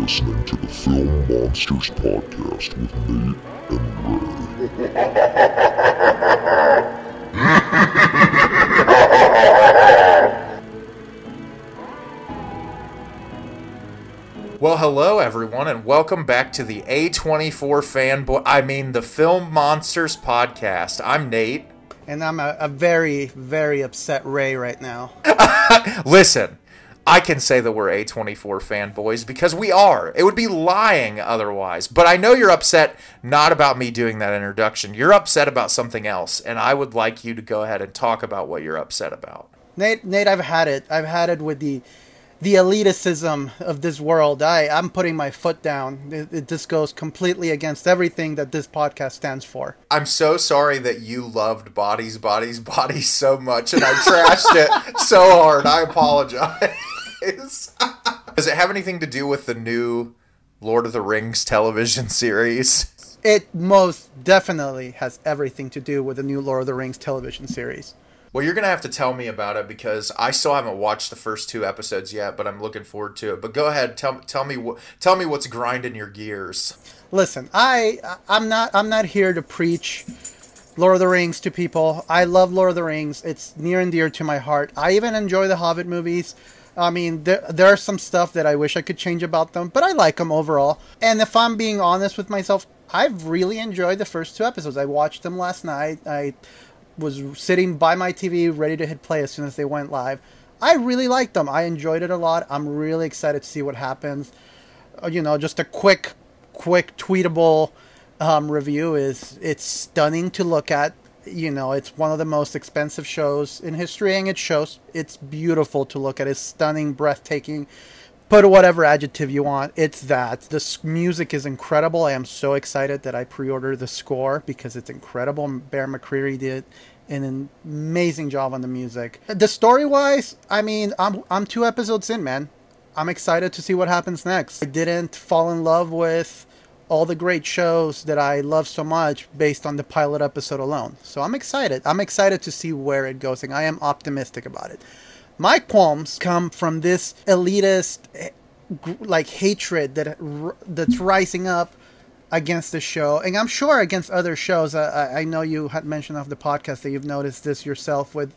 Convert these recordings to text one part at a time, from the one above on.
listening to the Film Monsters Podcast with Nate and Rey. Well, hello everyone, and welcome back to the A24 fanboy. I mean, the Film Monsters podcast. I'm Nate. And I'm a, a very, very upset Rey right now. Listen, I can say that we're A24 fanboys because we are. It would be lying otherwise. But I know you're upset not about me doing that introduction. You're upset about something else, and I would like you to go ahead and talk about what you're upset about. Nate, Nate, I've had it. I've had it with the the elitism of this world. I, I'm putting my foot down. It, it, this goes completely against everything that this podcast stands for. I'm so sorry that you loved Bodies, Bodies, Bodies so much and I trashed it so hard. I apologize. Does it have anything to do with the new Lord of the Rings television series? It most definitely has everything to do with the new Lord of the Rings television series. Well, you're gonna have to tell me about it because I still haven't watched the first two episodes yet, but I'm looking forward to it. But go ahead, tell tell me what tell me what's grinding your gears. Listen, I I'm not I'm not here to preach Lord of the Rings to people. I love Lord of the Rings. It's near and dear to my heart. I even enjoy the Hobbit movies. I mean, there there are some stuff that I wish I could change about them, but I like them overall. And if I'm being honest with myself, I've really enjoyed the first two episodes. I watched them last night. I was sitting by my TV ready to hit play as soon as they went live. I really liked them. I enjoyed it a lot. I'm really excited to see what happens. Uh, you know, just a quick, quick tweetable um, review is it's stunning to look at. You know, it's one of the most expensive shows in history, and it shows. It's beautiful to look at. It's stunning, breathtaking. Put whatever adjective you want. It's that. The music is incredible. I am so excited that I pre-ordered the score because it's incredible. Bear McCreary did an amazing job on the music. The story wise, I mean, I'm I'm two episodes in, man. I'm excited to see what happens next. I didn't fall in love with all the great shows that I love so much based on the pilot episode alone. So I'm excited. I'm excited to see where it goes, and I am optimistic about it. My qualms come from this elitist like hatred that that's rising up against the show, and I'm sure against other shows. I, I know you had mentioned of the podcast that you've noticed this yourself with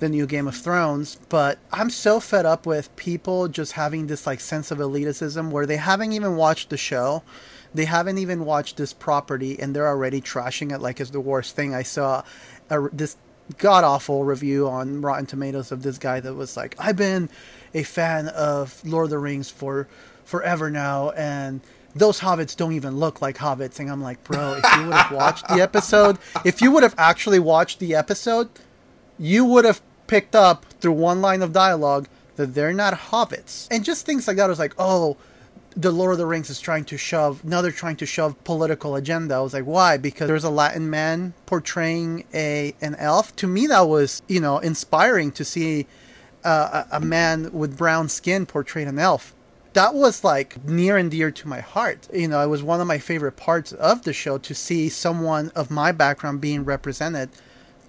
the new Game of Thrones, but I'm so fed up with people just having this like sense of elitism where they haven't even watched the show. They haven't even watched this property and they're already trashing it like it's the worst thing. I saw a, this god awful review on Rotten Tomatoes of this guy that was like, I've been a fan of Lord of the Rings for forever now and those hobbits don't even look like hobbits. And I'm like, bro, if you would have watched the episode, if you would have actually watched the episode, you would have picked up through one line of dialogue that they're not hobbits. And just things like that I was like, oh, the Lord of the Rings is trying to shove, now they're trying to shove political agenda. I was like, why? Because there's a Latin man portraying a an elf. To me, that was, you know, inspiring to see uh, a, a man with brown skin portray an elf that was like near and dear to my heart. You know, it was one of my favorite parts of the show to see someone of my background being represented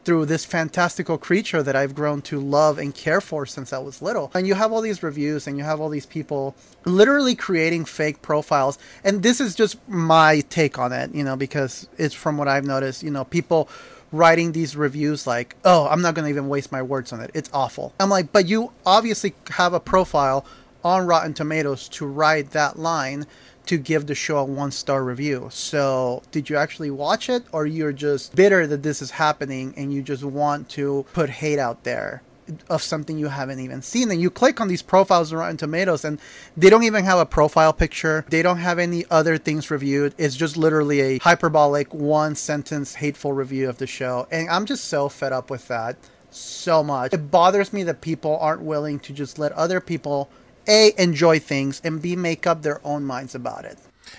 through this fantastical creature that I've grown to love and care for since I was little. And you have all these reviews and you have all these people literally creating fake profiles. And this is just my take on it, you know, because it's from what I've noticed, you know, people writing these reviews like, oh, I'm not going to even waste my words on it. It's awful. I'm like, but you obviously have a profile on Rotten Tomatoes to write that line to give the show a one star review. So, did you actually watch it, or you're just bitter that this is happening and you just want to put hate out there? Of something you haven't even seen, and you click on these profiles on Rotten Tomatoes, and they don't even have a profile picture. They don't have any other things reviewed. It's just literally a hyperbolic one sentence hateful review of the show, and I'm just so fed up with that so much. It bothers me that people aren't willing to just let other people a enjoy things and b make up their own minds about it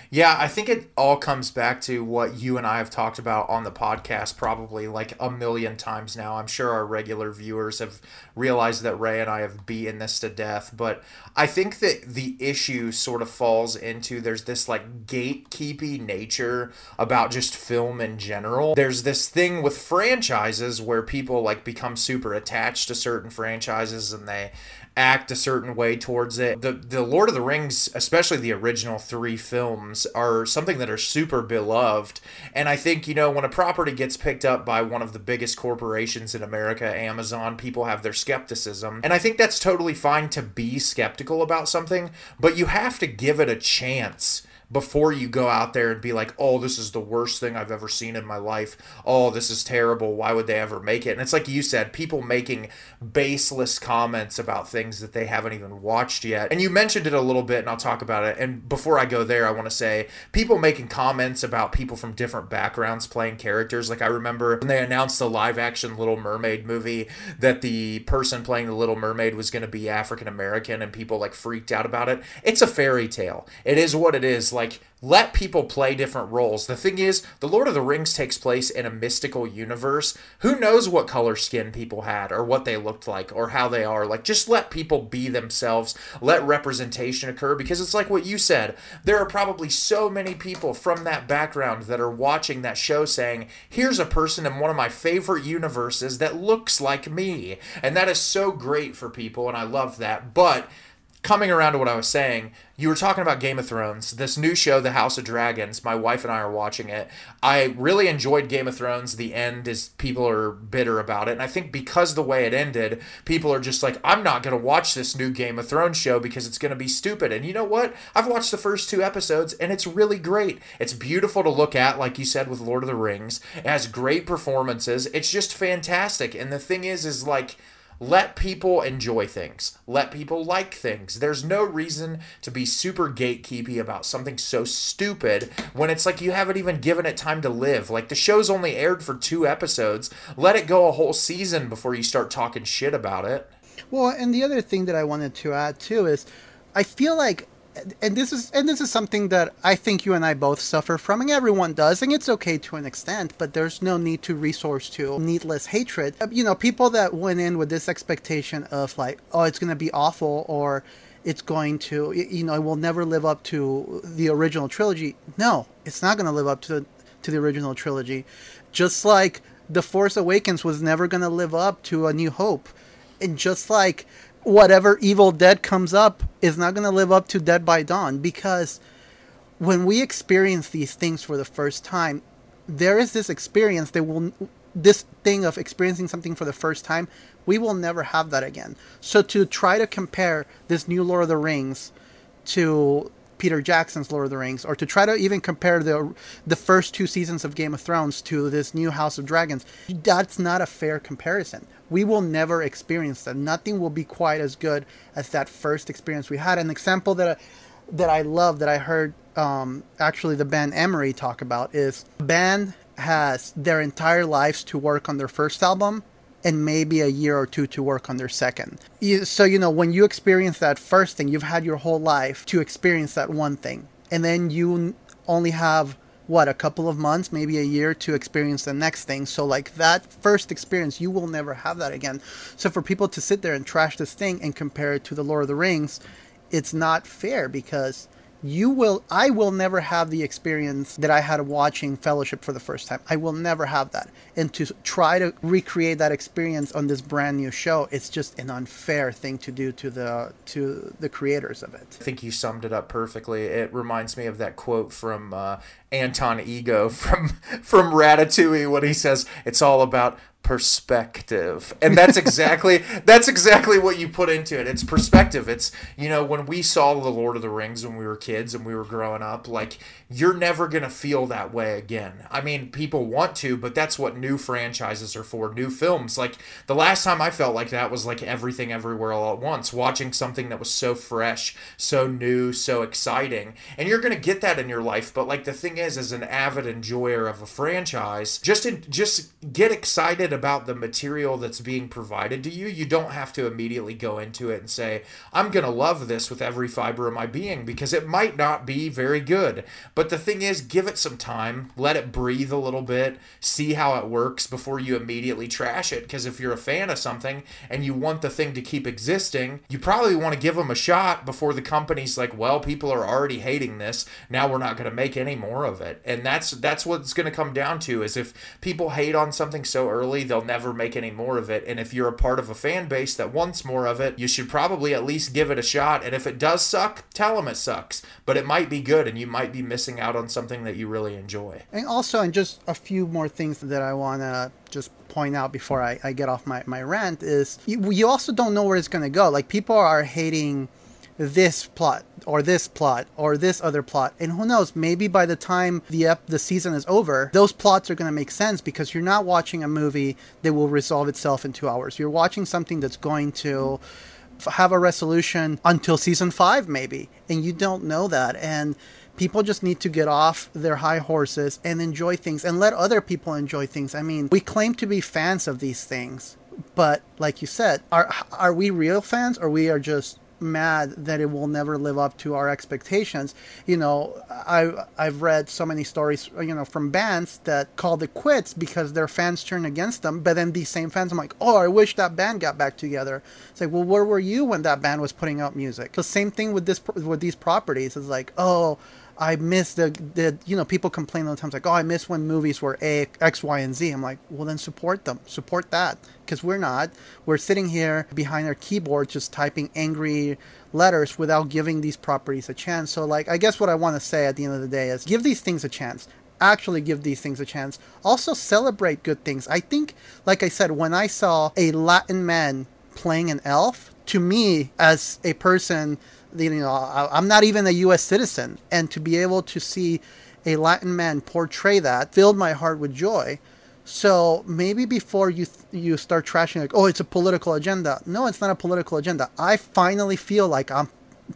Yeah, I think it all comes back to what you and I have talked about on the podcast probably like a million times now. I'm sure our regular viewers have realized that Rey and I have beaten this to death, but I think that the issue sort of falls into there's this like gatekeepy nature about just film in general. There's this thing with franchises where people like become super attached to certain franchises and they act a certain way towards it. The the Lord of the Rings, especially the original 3 films, are something that are super beloved. And I think, you know, when a property gets picked up by one of the biggest corporations in America, Amazon, people have their skepticism. And I think that's totally fine to be skeptical about something, but you have to give it a chance before you go out there and be like, oh, this is the worst thing I've ever seen in my life. Oh, this is terrible. Why would they ever make it? And it's like you said, people making baseless comments about things that they haven't even watched yet. And you mentioned it a little bit, and I'll talk about it. And before I go there, I want to say people making comments about people from different backgrounds playing characters. Like I remember when they announced the live action Little Mermaid movie that the person playing the Little Mermaid was going to be African American, and people like freaked out about it. It's a fairy tale. It is what it is. Like, let people play different roles. The thing is, The Lord of the Rings takes place in a mystical universe. Who knows what color skin people had or what they looked like or how they are? Like, just let people be themselves. Let representation occur because it's like what you said. There are probably so many people from that background that are watching that show saying, here's a person in one of my favorite universes that looks like me. And that is so great for people, and I love that. But coming around to what I was saying, you were talking about Game of Thrones, this new show, The House of Dragons. My wife and I are watching it. I really enjoyed Game of Thrones. The end is people are bitter about it. And I think because the way it ended, people are just like, I'm not going to watch this new Game of Thrones show because it's going to be stupid. And you know what? I've watched the first two episodes and it's really great. It's beautiful to look at, like you said with Lord of the Rings. It has great performances. It's just fantastic. And the thing is, is like, let people enjoy things. Let people like things. There's no reason to be super gatekeepy about something so stupid when it's like you haven't even given it time to live. Like the show's only aired for two episodes. Let it go a whole season before you start talking shit about it. Well, and the other thing that I wanted to add too is I feel like and this is and this is something that I think you and I both suffer from, and everyone does, and it's okay to an extent. But there's no need to resource to needless hatred. Uh, you know, people that went in with this expectation of like, oh, it's to be awful, or it's going to, you know, it will never live up to the original trilogy. No, it's not to live up to the, to the original trilogy. Just like The Force Awakens was never to live up to A New Hope, and just like whatever Evil Dead comes up is not going to live up to Dead by Dawn because when we experience these things for the first time, there is this experience that will this thing of experiencing something for the first time, we will never have that again. So to try to compare this new Lord of the Rings to Peter Jackson's Lord of the Rings, or to try to even compare the the first two seasons of Game of Thrones to this new House of Dragons, that's not a fair comparison. We will never experience that. Nothing will be quite as good as that first experience we had. An example that I, that I love that I heard um, actually the band Emery talk about is band has their entire lives to work on their first album and maybe a year or two to work on their second. So, you know, when you experience that first thing, you've had your whole life to experience that one thing. And then you only have, what, a couple of months, maybe a year to experience the next thing. So, like that first experience, you will never have that again. So, for people to sit there and trash this thing and compare it to The Lord of the Rings, it's not fair because you will I will never have the experience that I had watching Fellowship for the first time. I will never have that. And to try to recreate that experience on this brand new show, it's just an unfair thing to do to the to the creators of it. I think you summed it up perfectly. It reminds me of that quote from uh, Anton Ego from from Ratatouille when he says it's all about perspective. And that's exactly that's exactly what you put into it. It's perspective. It's you know when we saw the lord of the rings when we were kids and we were growing up like you're never going to feel that way again. I mean people want to but that's what new franchises are for new films. Like the last time i felt like that was like everything everywhere all at once watching something that was so fresh so new so exciting. And you're going to get that in your life but like the thing is as an avid enjoyer of a franchise just in, just get excited excited about the material that's being provided to you, you don't have to immediately go into it and say, I'm going to love this with every fiber of my being because it might not be very good. But the thing is, give it some time, let it breathe a little bit, see how it works before you immediately trash it. Because if you're a fan of something and you want the thing to keep existing, you probably want to give them a shot before the company's like, well, people are already hating this. Now we're not going to make any more of it. And that's that's what it's going to come down to is if people hate on something so early, they'll never make any more of it. And if you're a part of a fan base that wants more of it, you should probably at least give it a shot. And if it does suck, tell them it sucks. But it might be good and you might be missing out on something that you really enjoy. And also, and just a few more things that I want to just point out before I, I get off my, my rant is you, you also don't know where it's going to go. Like, people are hating this plot or this plot or this other plot. And who knows maybe by the time the ep- the season is over those plots are going to make sense because you're not watching a movie that will resolve itself in 2 hours. You're watching something that's going to have a resolution until season 5 maybe. And you don't know that. And people just need to get off their high horses and enjoy things and let other people enjoy things. I mean we claim to be fans of these things but like you said are are we real fans or we are just mad that it will never live up to our expectations. You know, I I've read so many stories, you know, from bands that called it quits because their fans turned against them. But then these same fans, I'm like, oh, I wish that band got back together. It's like, well, where were you when that band was putting out music? The same thing with this with these properties. It's like, oh. I miss the, the you know people complain all the time like oh I miss when movies were A X Y and Z I'm like well then support them support that because we're not. We're sitting here behind our keyboard just typing angry letters without giving these properties a chance. So like I guess what I want to say at the end of the day is give these things a chance. Actually give these things a chance. Also celebrate good things. I think like I said when I saw a Latin man playing an elf to me as a person you know i'm not even a us citizen. And to be able to see a latin man portray that filled my heart with joy so maybe before you you start trashing like oh it's a political agenda. No it's not a political agenda. I finally feel like i'm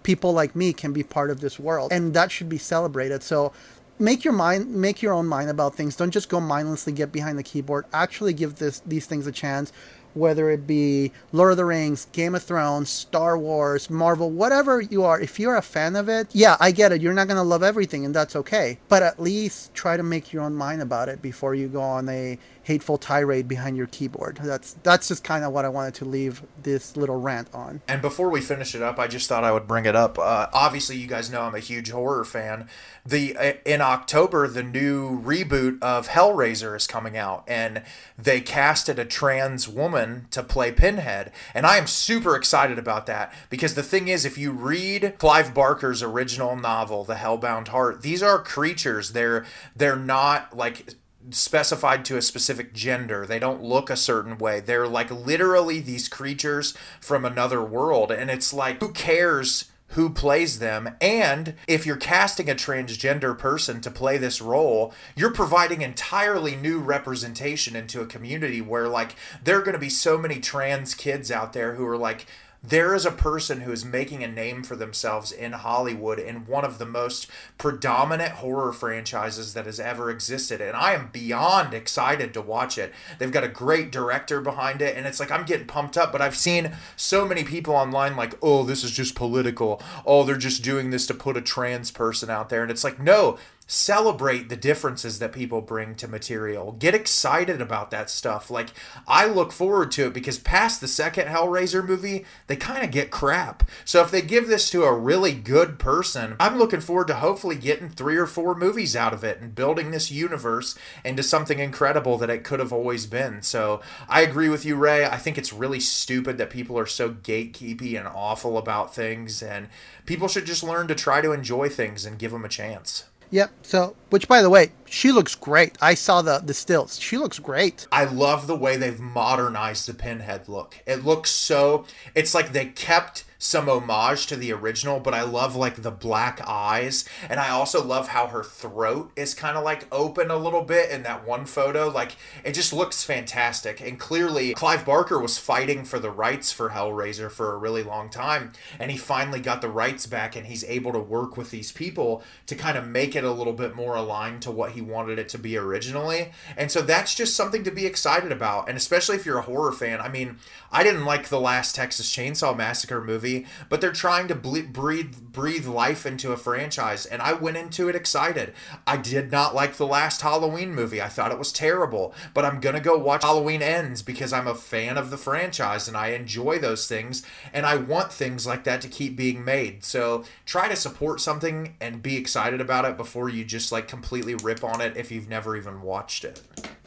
people like me can be part of this world and that should be celebrated. So make your mind make your own mind about things. Don't just go mindlessly get behind the keyboard. Actually give this these things a chance whether it be Lord of the Rings, Game of Thrones, Star Wars, Marvel, whatever you are, if you're a fan of it, yeah, I get it. You're not going to love everything, and that's okay. But at least try to make your own mind about it before you go on a hateful tirade behind your keyboard. That's that's just kind of what I wanted to leave this little rant on. And before we finish it up, I just thought I would bring it up. Uh, obviously, you guys know I'm a huge horror fan. The uh, in October, the new reboot of Hellraiser is coming out, and they casted a trans woman to play Pinhead, and I am super excited about that because the thing is, if you read Clive Barker's original novel, The Hellbound Heart, these are creatures. They're they're not like specified to a specific gender. They don't look a certain way. They're like literally these creatures from another world. And it's like, who cares? Who plays them, and if you're casting a transgender person to play this role, you're providing entirely new representation into a community where, like, there are going to be so many trans kids out there who are like, there is a person who is making a name for themselves in Hollywood in one of the most predominant horror franchises that has ever existed. And I am beyond excited to watch it. They've got a great director behind it, and it's like I'm getting pumped up. But I've seen so many people online like, oh, this is just political. Oh, they're just doing this to put a trans person out there. And it's like, no, celebrate the differences that people bring to material. Get excited about that stuff. Like I look forward to it because past the second Hellraiser movie, they kind of get crap. So if they give this to a really good person, I'm looking forward to hopefully getting 3 or 4 movies out of it and building this universe into something incredible that it could have always been. So I agree with you Rey. I think it's really stupid that people are so gatekeepy and awful about things and people should just learn to try to enjoy things and give them a chance. Yep. So, which by the way, she looks great. I saw the the stills. She looks great. I love the way they've modernized the pinhead look. It looks so. It's like they kept some homage to the original, but I love like the black eyes. And I also love how her throat is kind of like open a little bit in that one photo. Like it just looks fantastic. And clearly, Clive Barker was fighting for the rights for Hellraiser for a really long time. And he finally got the rights back and he's able to work with these people to kind of make it a little bit more aligned to what he wanted it to be originally. And so that's just something to be excited about. And especially if you're a horror fan, I mean, I didn't like the last Texas Chainsaw Massacre movie but they're trying to ble- breathe breathe life into a franchise, and I went into it excited. I did not like the last Halloween movie. I thought it was terrible, but I'm gonna go watch Halloween Ends because I'm a fan of the franchise and I enjoy those things, and I want things like that to keep being made. So try to support something and be excited about it before you just like completely rip on it if you've never even watched it.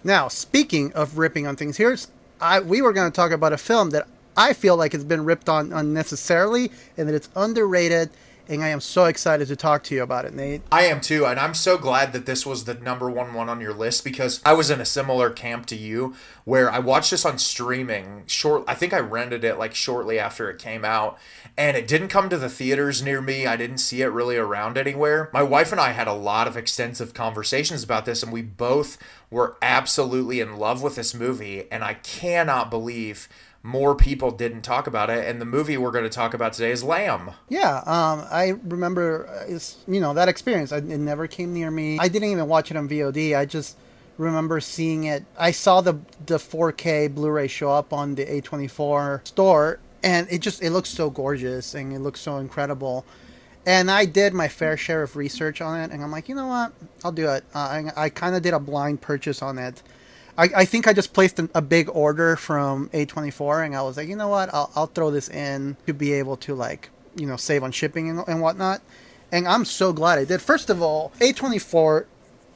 Now, speaking of ripping on things, here's I we were going to talk about a film that I feel like it's been ripped on unnecessarily and that it's underrated. And I am so excited to talk to you about it, Nate. I am too, and I'm so glad that this was the number one one on your list because I was in a similar camp to you, where I watched this on streaming. Short, I think I rented it like shortly after it came out, and it didn't come to the theaters near me. I didn't see it really around anywhere. My wife and I had a lot of extensive conversations about this, and we both were absolutely in love with this movie, and I cannot believe more people didn't talk about it. And the movie we're going to talk about today is Lamb. Yeah, um, I remember, uh, you know, that experience. it never came near me. I didn't even watch it on VOD. I just remember seeing it. I saw the the 4K Blu-ray show up on the A24 store, and it just it looks so gorgeous and it looks so incredible. And I did my fair share of research on it, and I'm like, you know what, I'll do it. Uh, I, I kind of did a blind purchase on it I, I think I just placed a big order from A24 and I was like, you know what, I'll, I'll throw this in to be able to like, you know, save on shipping and, and whatnot. And I'm so glad I did. First of all, A24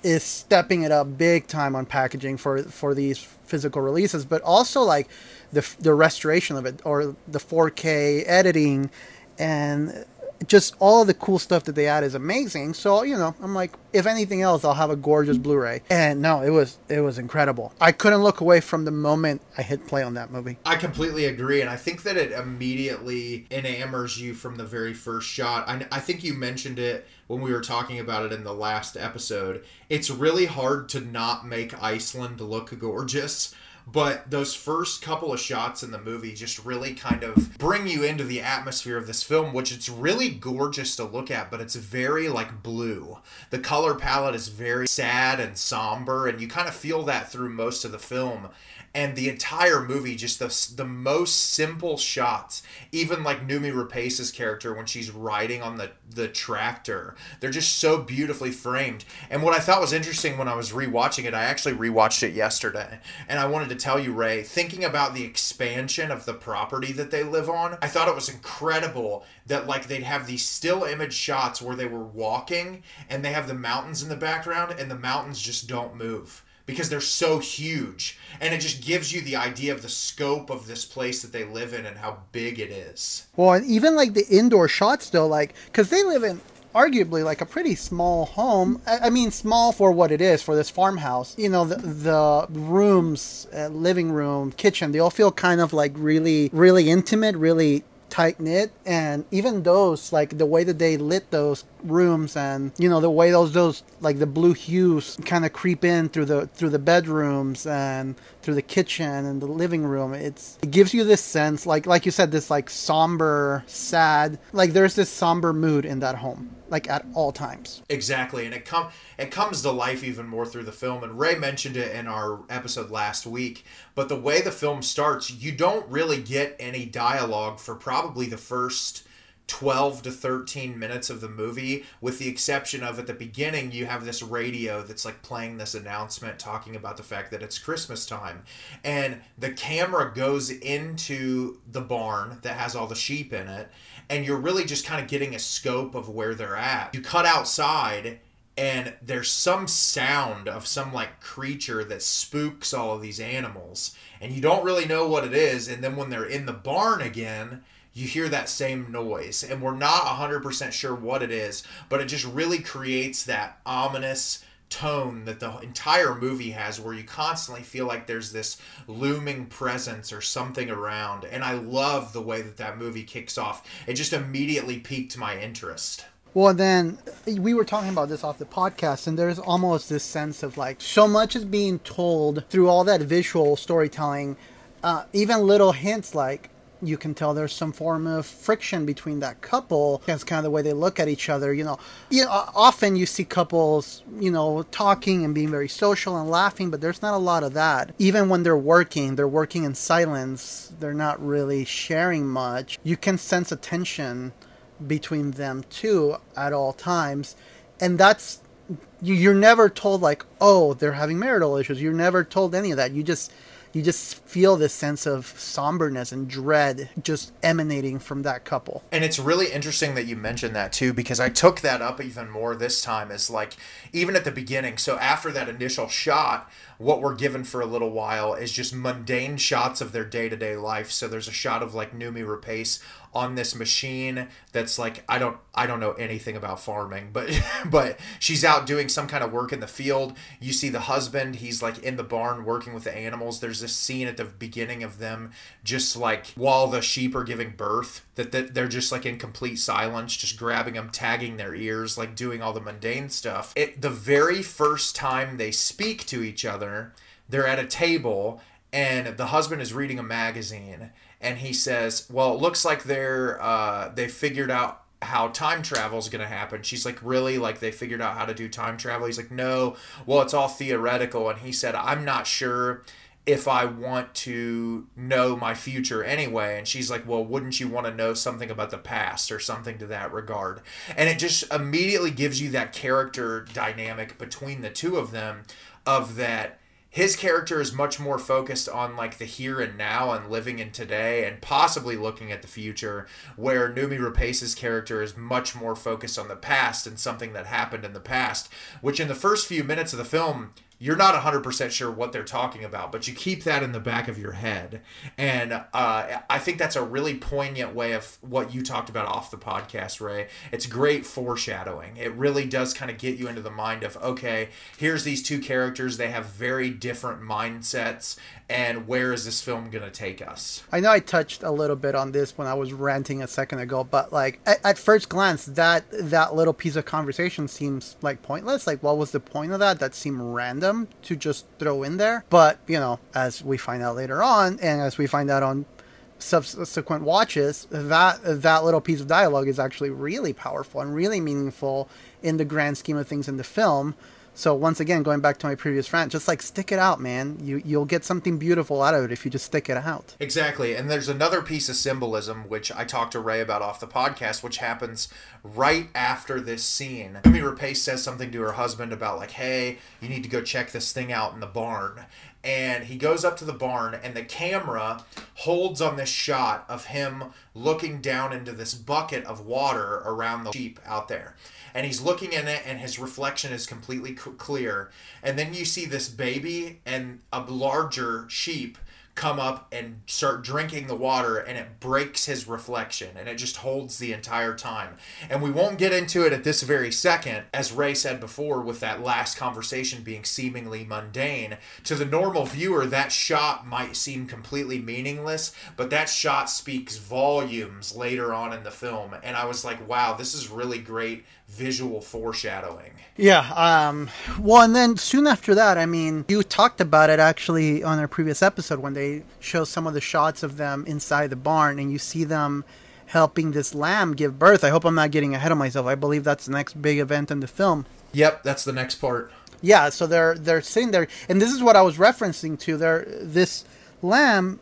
is stepping it up big time on packaging for for these physical releases, but also like the the restoration of it or the 4K editing and just all the cool stuff that they add is amazing. So you know, I'm like, if anything else, I'll have a gorgeous Blu-ray. And no, it was it was incredible. I couldn't look away from the moment I hit play on that movie. I completely agree, and I think that it immediately enamors you from the very first shot. I, I think you mentioned it when we were talking about it in the last episode. It's really hard to not make Iceland look gorgeous but those first couple of shots in the movie just really kind of bring you into the atmosphere of this film which it's really gorgeous to look at but it's very like blue. The color palette is very sad and somber and you kind of feel that through most of the film. And the entire movie just the, the most simple shots even like Noomi Rapace's character when she's riding on the the tractor they're just so beautifully framed. And what I thought was interesting when I was rewatching it I actually rewatched it yesterday and I wanted to tell you Rey thinking about the expansion of the property that they live on I thought it was incredible that like they'd have these still image shots where they were walking and they have the mountains in the background and the mountains just don't move because they're so huge. And it just gives you the idea of the scope of this place that they live in and how big it is. Well and even like the indoor shots though like because they live in arguably like a pretty small home. I mean small for what it is for this farmhouse. You know the, the rooms uh, living room kitchen they all feel kind of like really really intimate really tight knit and even those like the way that they lit those rooms and you know the way those those like the blue hues kind of creep in through the through the bedrooms and through the kitchen and the living room it's it gives you this sense like like you said this like somber sad like there's this somber mood in that home like at all times. Exactly, and it come it comes to life even more through the film. And Rey mentioned it in our episode last week. But the way the film starts, you don't really get any dialogue for probably the first 12 to 13 minutes of the movie with the exception of at the beginning you have this radio that's like playing this announcement talking about the fact that it's christmas time and the camera goes into the barn that has all the sheep in it and you're really just kind of getting a scope of where they're at. You cut outside and there's some sound of some like creature that spooks all of these animals and you don't really know what it is and then when they're in the barn again you hear that same noise. And we're not 100% sure what it is but it just really creates that ominous tone that the entire movie has where you constantly feel like there's this looming presence or something around. And i love the way that that movie kicks off. It just immediately piqued my interest. Well, then we were talking about this off the podcast, and there's almost this sense of like so much is being told through all that visual storytelling, uh, even little hints like you can tell there's some form of friction between that couple. That's kind of the way they look at each other. You know, you know, often you see couples, you know, talking and being very social and laughing, but there's not a lot of that. Even when they're working, they're working in silence. They're not really sharing much. You can sense a tension between them too at all times, and that's you, you're never told like, oh, they're having marital issues. You're never told any of that. You just you just feel this sense of somberness and dread just emanating from that couple. And it's really interesting that you mentioned that too, because I took that up even more this time as like, even at the beginning. So after that initial shot, what we're given for a little while is just mundane shots of their day to day life. So there's a shot of like Noomi Rapace on this machine that's like I don't I don't know anything about farming, but but she's out doing some kind of work in the field. You see the husband, he's like in the barn working with the animals. There's this scene at the beginning of them just like while the sheep are giving birth that, that they're just like in complete silence, just grabbing them, tagging their ears, like doing all the mundane stuff. It the very first time they speak to each other, they're at a table and the husband is reading a magazine and he says, "Well, it looks like they're uh, they figured out how time travel is going to happen." She's like, "Really? Like they figured out how to do time travel?" He's like, "No. Well, it's all theoretical." And he said, "I'm not sure." if I want to know my future anyway. And she's like, Well, wouldn't you want to know something about the past or something to that regard? And it just immediately gives you that character dynamic between the two of them of that his character is much more focused on like the here and now and living in today and possibly looking at the future where Noomi Rapace's character is much more focused on the past and something that happened in the past which in the first few minutes of the film you're not 100% sure what they're talking about, but you keep that in the back of your head. And uh, I think that's a really poignant way of what you talked about off the podcast, Rey. It's great foreshadowing. It really does kind of get you into the mind of, okay, here's these two characters. They have very different mindsets. And where is this film going to take us? I know I touched a little bit on this when I was ranting a second ago, but like at, at first glance, that that little piece of conversation seems like pointless. Like, what was the point of that? That seemed random to just throw in there. But you know, as we find out later on, and as we find out on subsequent watches, that that little piece of dialogue is actually really powerful and really meaningful in the grand scheme of things in the film. So once again, going back to my previous rant, just like stick it out, man. You you'll get something beautiful out of it if you just stick it out. Exactly. And there's another piece of symbolism which I talked to Rey about off the podcast, which happens right after this scene. Amy Rapace says something to her husband about like, "Hey, you need to go check this thing out in the barn." And he goes up to the barn, and the camera holds on this shot of him looking down into this bucket of water around the sheep out there and he's looking in it and his reflection is completely c- clear and then you see this baby and a larger sheep come up and start drinking the water and it breaks his reflection and it just holds the entire time. And we won't get into it at this very second, as Rey said before, with that last conversation being seemingly mundane. To the normal viewer, that shot might seem completely meaningless, but that shot speaks volumes later on in the film. And I was like, wow, this is really great visual foreshadowing. Yeah. Um, well, and then soon after that, I mean, you talked about it actually on our previous episode when they show some of the shots of them inside the barn and you see them helping this lamb give birth. I hope I'm not getting ahead of myself. I believe that's the next big event in the film. Yep, that's the next part. Yeah, so they're they're sitting there, and this is what I was referencing to. There, this lamb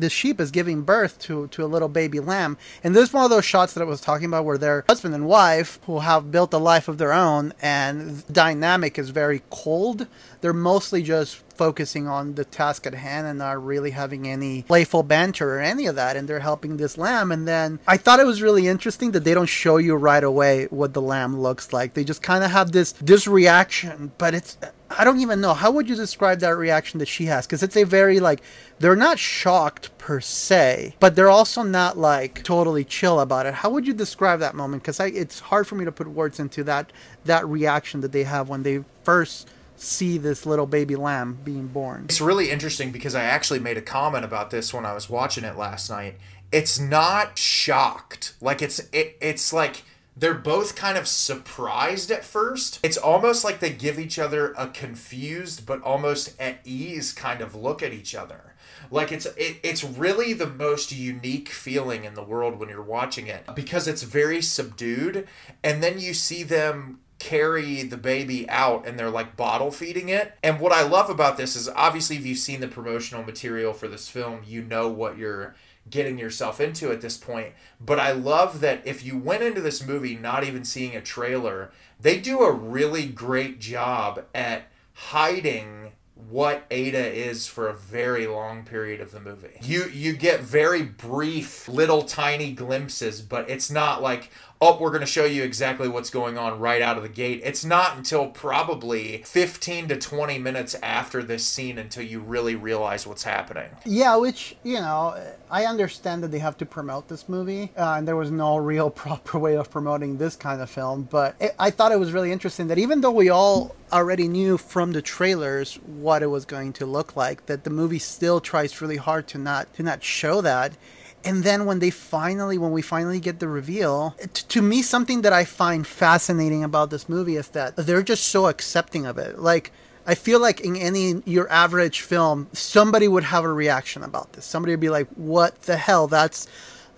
the sheep is giving birth to to a little baby lamb. And this is one of those shots that i was talking about where they're husband and wife who have built a life of their own and the dynamic is very cold they're mostly just focusing on the task at hand and not really having any playful banter or any of that. And they're helping this lamb. And then i thought it was really interesting that they don't show you right away what the lamb looks like. They just kind of have this this reaction but it's I don't even know. How would you describe that reaction that she has? Because it's a very like they're not shocked per se, but they're also not like totally chill about it. How would you describe that moment? Because I it's hard for me to put words into that that reaction that they have when they first see this little baby lamb being born. It's really interesting because I actually made a comment about this when I was watching it last night. It's not shocked. Like it's it, it's like they're both kind of surprised at first. It's almost like they give each other a confused but almost at ease kind of look at each other. Like it's it, it's really the most unique feeling in the world when you're watching it because it's very subdued and then you see them carry the baby out and they're like bottle feeding it. And what I love about this is obviously if you've seen the promotional material for this film, you know what you're getting yourself into at this point. But I love that if you went into this movie not even seeing a trailer, they do a really great job at hiding what Ada is for a very long period of the movie. You you get very brief little tiny glimpses, but it's not like oh, we're going to show you exactly what's going on right out of the gate. It's not until probably 15 to 20 minutes after this scene until you really realize what's happening. Yeah, which, you know, I understand that they have to promote this movie, uh, and there was no real proper way of promoting this kind of film, but it, I thought it was really interesting that even though we all already knew from the trailers what it was going to look like, that the movie still tries really hard to not to not show that and then when they finally when we finally get the reveal t- to me something that i find fascinating about this movie is that they're just so accepting of it. Like i feel like in any your average film somebody would have a reaction about this. Somebody would be like what the hell? That's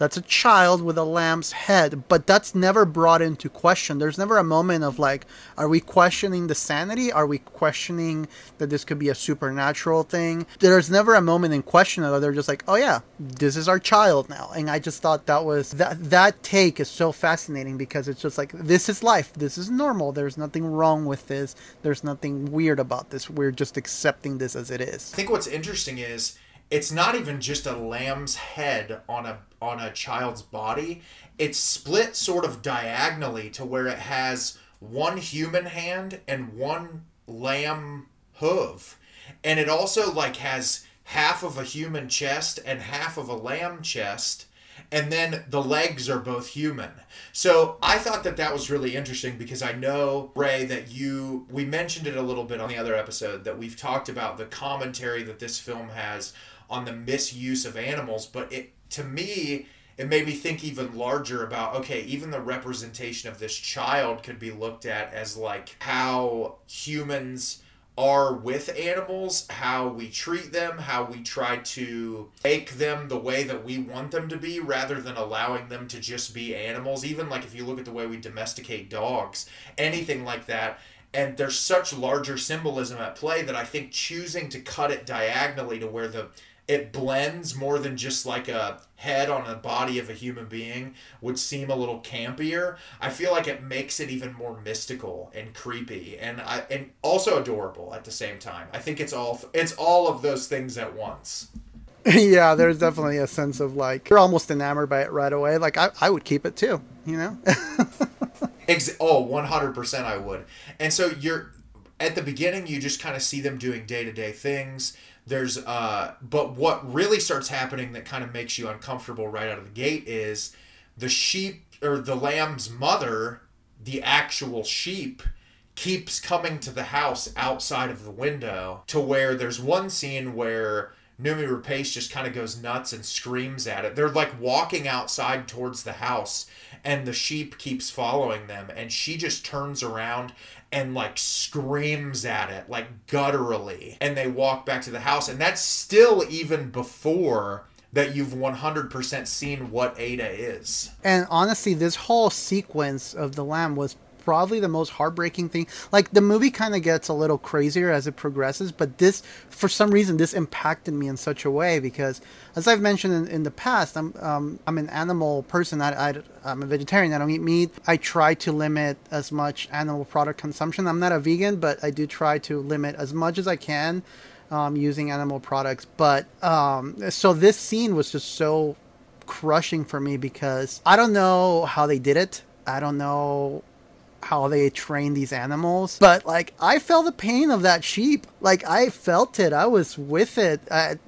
that's a child with a lamb's head, but that's never brought into question. There's never a moment of like, are we questioning the sanity? Are we questioning that this could be a supernatural thing? There's never a moment in question that they're just like, oh yeah, this is our child now. And I just thought that was that that take is so fascinating because it's just like this is life. This is normal. There's nothing wrong with this. There's nothing weird about this. We're just accepting this as it is. I think what's interesting is it's not even just a lamb's head on a on a child's body. It's split sort of diagonally to where it has one human hand and one lamb hoof. And it also like has half of a human chest and half of a lamb chest and then the legs are both human. So I thought that that was really interesting because I know Rey that you we mentioned it a little bit on the other episode that we've talked about the commentary that this film has on the misuse of animals, but it to me it made me think even larger about okay, even the representation of this child could be looked at as like how humans are with animals, how we treat them, how we try to make them the way that we want them to be rather than allowing them to just be animals. Even like if you look at the way we domesticate dogs, anything like that. And there's such larger symbolism at play that I think choosing to cut it diagonally to where the it blends more than just like a head on the body of a human being would seem a little campier. I feel like it makes it even more mystical and creepy and I and also adorable at the same time. I think it's all it's all of those things at once. yeah, there's definitely a sense of like you're almost enamored by it right away. Like I, I would keep it too, you know. Ex- oh, 100% I would. And so you're at the beginning you just kind of see them doing day-to-day things there's uh but what really starts happening that kind of makes you uncomfortable right out of the gate is the sheep or the lamb's mother the actual sheep keeps coming to the house outside of the window to where there's one scene where Noomi Rapace just kind of goes nuts and screams at it. They're like walking outside towards the house and the sheep keeps following them and she just turns around and like screams at it like gutturally and they walk back to the house and that's still even before that you've 100% seen what Ada is. And honestly, this whole sequence of the lamb was probably the most heartbreaking thing. Like the movie kind of gets a little crazier as it progresses, but this, for some reason, this impacted me in such a way because, as I've mentioned in, in the past, I'm um, I'm an animal person. I, I I'm a vegetarian. I don't eat meat. I try to limit as much animal product consumption. I'm not a vegan, but I do try to limit as much as I can um, using animal products. But um, so this scene was just so crushing for me because I don't know how they did it. I don't know how they train these animals. But like I felt the pain of that sheep. Like I felt it. I was with it. I,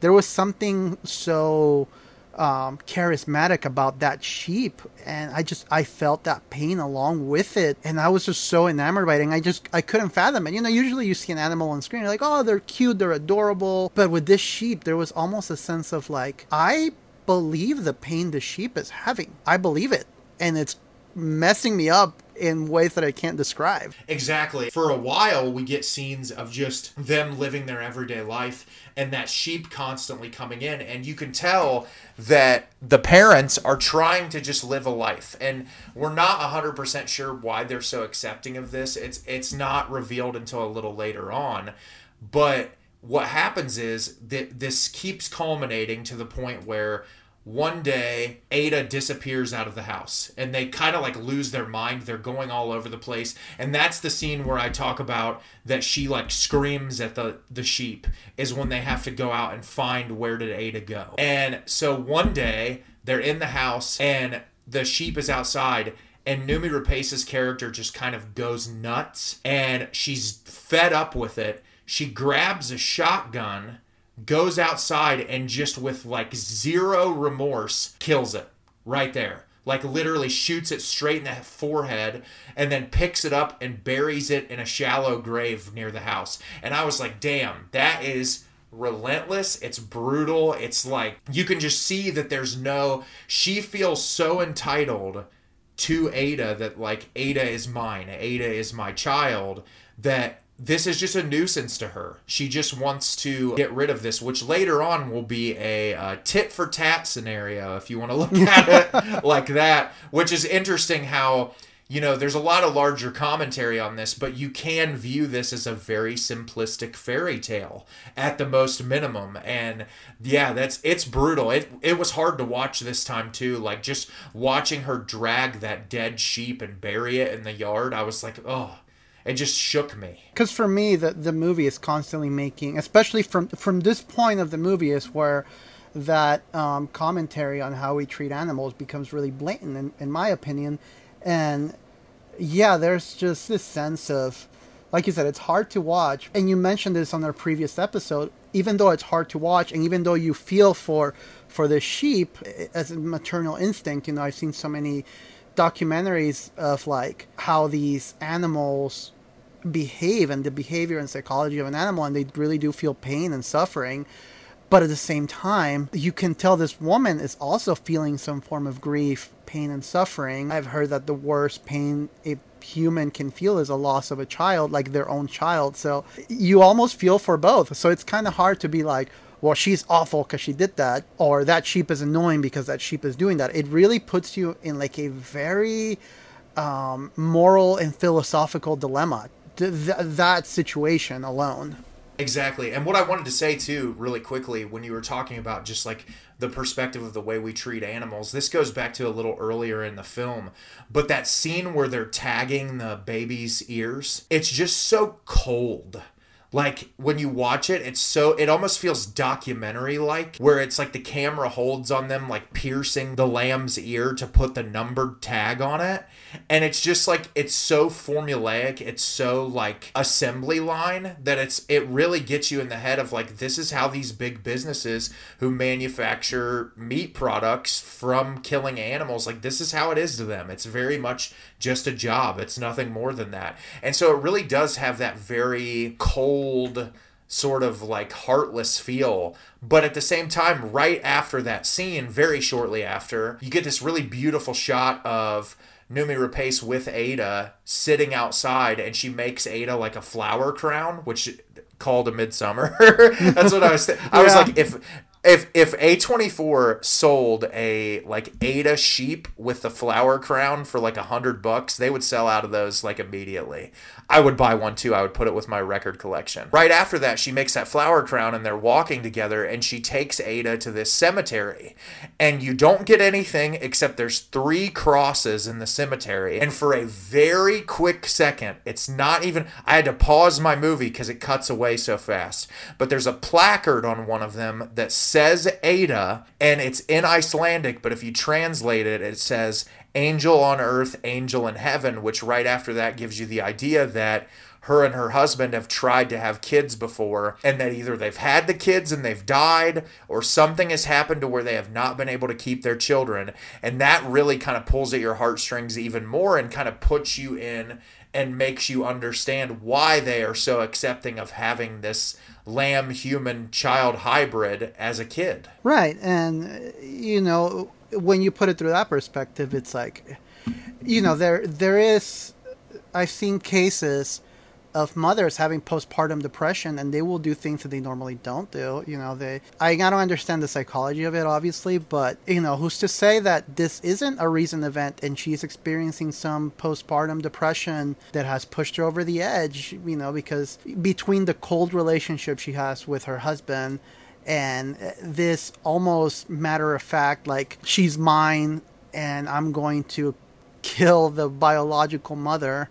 there was something so um, charismatic about that sheep and i just i felt that pain along with it and i was just so enamored by it and i just i couldn't fathom it you know usually you see an animal on screen you're like oh they're cute they're adorable but with this sheep there was almost a sense of like i believe the pain the sheep is having i believe it and it's messing me up in ways that I can't describe. Exactly. For a while, we get scenes of just them living their everyday life and that sheep constantly coming in. And you can tell that the parents are trying to just live a life. And we're not 100% sure why they're so accepting of this. It's, it's not revealed until a little later on. But what happens is that this keeps culminating to the point where one day Ada disappears out of the house and they kind of like lose their mind. They're going all over the place. And that's the scene where I talk about that she like screams at the the sheep is when they have to go out and find where did Ada go. And so one day they're in the house and the sheep is outside and Noomi Rapace's character just kind of goes nuts and she's fed up with it. She grabs a shotgun goes outside and just with like zero remorse kills it right there. Like literally shoots it straight in the forehead and then picks it up and buries it in a shallow grave near the house. And I was like, damn, that is relentless. It's brutal. It's like you can just see that there's no. She feels so entitled to Ada that like Ada is mine. Ada is my child. That this is just a nuisance to her. She just wants to get rid of this, which later on will be a uh, tit for tat scenario, if you want to look at it like that. Which is interesting how, you know, there's a lot of larger commentary on this, but you can view this as a very simplistic fairy tale at the most minimum. And yeah, that's it's brutal. It it was hard to watch this time too. Like just watching her drag that dead sheep and bury it in the yard, I was like, oh it just shook me. Because for me, the the movie is constantly making, especially from from this point of the movie, is where that um, commentary on how we treat animals becomes really blatant, in, in my opinion. And yeah, there's just this sense of, like you said, it's hard to watch. And you mentioned this on our previous episode. Even though it's hard to watch, and even though you feel for for the sheep as a maternal instinct, you know, I've seen so many documentaries of like how these animals behave and the behavior and psychology of an animal and they really do feel pain and suffering. But at the same time you can tell this woman is also feeling some form of grief pain and suffering. I've heard that the worst pain a human can feel is a loss of a child like their own child. So you almost feel for both. So it's kind of hard to be like well, she's awful because she did that, or that sheep is annoying because that sheep is doing that. It really puts you in like a very um, moral and philosophical dilemma. Th- th- that situation alone. Exactly. And what I wanted to say too, really quickly, when you were talking about just like the perspective of the way we treat animals, this goes back to a little earlier in the film. But that scene where they're tagging the baby's ears, it's just so cold like when you watch it it's so it almost feels documentary like where it's like the camera holds on them like piercing the lamb's ear to put the numbered tag on it. And it's just like it's so formulaic it's so like assembly line that it's it really gets you in the head of like this is how these big businesses who manufacture meat products from killing animals like this is how it is to them. It's very much just a job. It's nothing more than that. And so it really does have that very cold cold sort of like heartless feel. But at the same time, right after that scene, very shortly after, you get this really beautiful shot of Noomi Rapace with Ada sitting outside, and she makes Ada like a flower crown, which called a Midsommar. That's what I was. Th- I yeah. was like, if if if A24 sold a like Ada sheep with the flower crown for like a hundred bucks, they would sell out of those like immediately. I would buy one too. I would put it with my record collection. Right after that, she makes that flower crown and they're walking together and she takes Ada to this cemetery. And you don't get anything except there's three crosses in the cemetery. And for a very quick second, it's not even I had to pause my movie because it cuts away so fast. But there's a placard on one of them that says Ada, and it's in Icelandic, but if you translate it, it says angel on earth, angel in heaven, which right after that gives you the idea that her and her husband have tried to have kids before, and that either they've had the kids and they've died, or something has happened to where they have not been able to keep their children. And that really kind of pulls at your heartstrings even more and kind of puts you in and makes you understand why they are so accepting of having this lamb human child hybrid as a kid. Right. And, you know, when you put it through that perspective, it's like, you know, there there is, I've seen cases of mothers having postpartum depression and they will do things that they normally don't do you know they i, I don't understand the psychology of it obviously but you know who's to say that this isn't a recent event and she's experiencing some postpartum depression that has pushed her over the edge you know because between the cold relationship she has with her husband and this almost matter of fact like she's mine and i'm going to kill the biological mother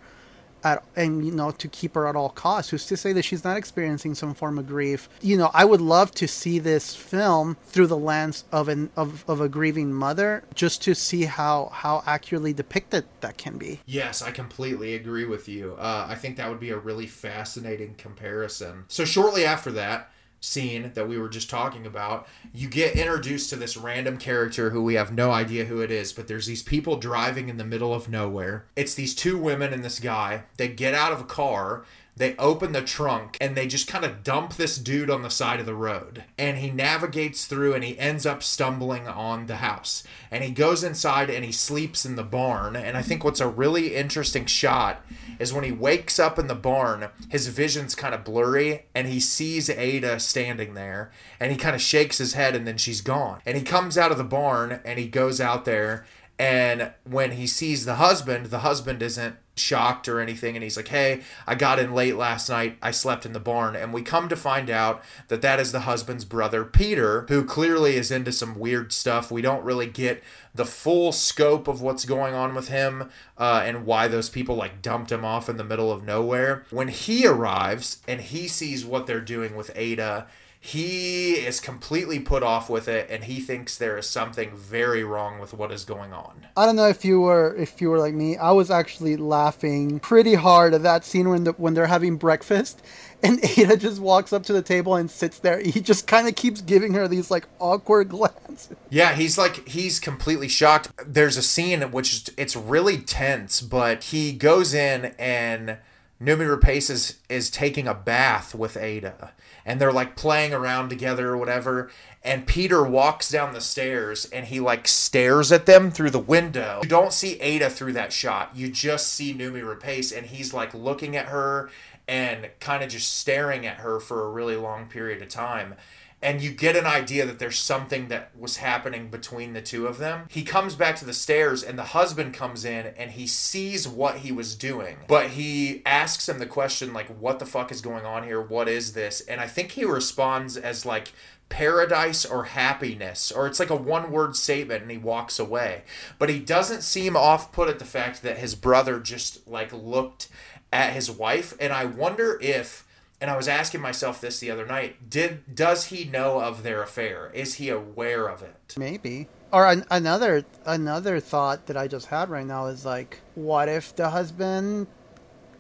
at, and you know to keep her at all costs who's to say that she's not experiencing some form of grief. You know i would love to see this film through the lens of an of, of a grieving mother just to see how how accurately depicted that can be. Yes i completely agree with you. Uh, i think that would be a really fascinating comparison. So shortly after that scene that we were just talking about, you get introduced to this random character who we have no idea who it is, but there's these people driving in the middle of nowhere. It's these two women and this guy. They get out of a car they open the trunk and they just kind of dump this dude on the side of the road. And he navigates through and he ends up stumbling on the house. And he goes inside and he sleeps in the barn. And I think what's a really interesting shot is when he wakes up in the barn, his vision's kind of blurry and he sees Ada standing there and he kind of shakes his head and then she's gone. And he comes out of the barn and he goes out there and when he sees the husband, the husband isn't shocked or anything. And he's like, hey, I got in late last night. I slept in the barn. And we come to find out that that is the husband's brother, Peter, who clearly is into some weird stuff. We don't really get the full scope of what's going on with him uh, and why those people like dumped him off in the middle of nowhere. When he arrives and he sees what they're doing with Ada he is completely put off with it and he thinks there is something very wrong with what is going on. I don't know if you were if you were like me. I was actually laughing pretty hard at that scene when the, when they're having breakfast and ada just walks up to the table and sits there. He just kind of keeps giving her these like awkward glances. Yeah he's like he's completely shocked. There's a scene which it's really tense but he goes in and Noomi Rapace is, is taking a bath with Ada and they're like playing around together or whatever. And Peter walks down the stairs and he like stares at them through the window. You don't see Ada through that shot. You just see Noomi Rapace and he's like looking at her and kind of just staring at her for a really long period of time and you get an idea that there's something that was happening between the two of them. He comes back to the stairs and the husband comes in and he sees what he was doing. But he asks him the question like what the fuck is going on here? What is this? And I think he responds as like paradise or happiness or it's like a one word statement and he walks away. But he doesn't seem off put at the fact that his brother just like looked at his wife and I wonder if and I was asking myself this the other night: Did does he know of their affair? Is he aware of it? Maybe. Or an, another another thought that I just had right now is like, what if the husband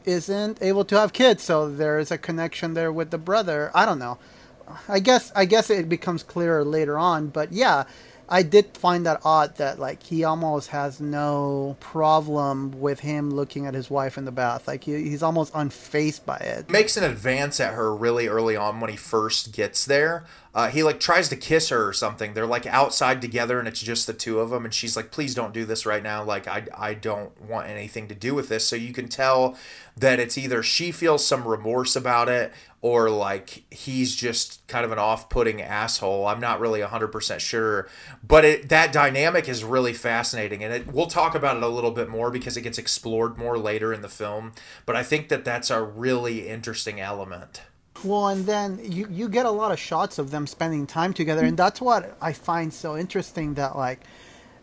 isn't able to have kids, so there is a connection there with the brother? I don't know. I guess I guess it becomes clearer later on, but yeah, I did find that odd that like he almost has no problem with him looking at his wife in the bath. Like he, he's almost unfazed by it. Makes an advance at her really early on when he first gets there. Uh, he like tries to kiss her or something. They're like outside together and it's just the two of them. And she's like, please don't do this right now. Like, I, I don't want anything to do with this. So you can tell that it's either she feels some remorse about it or like he's just kind of an off-putting asshole. I'm not really 100% sure, but it, that dynamic is really fascinating and it, we'll talk about it a little bit more because it gets explored more later in the film, but I think that that's a really interesting element. Well, and then you you get a lot of shots of them spending time together, and that's what I find so interesting. That like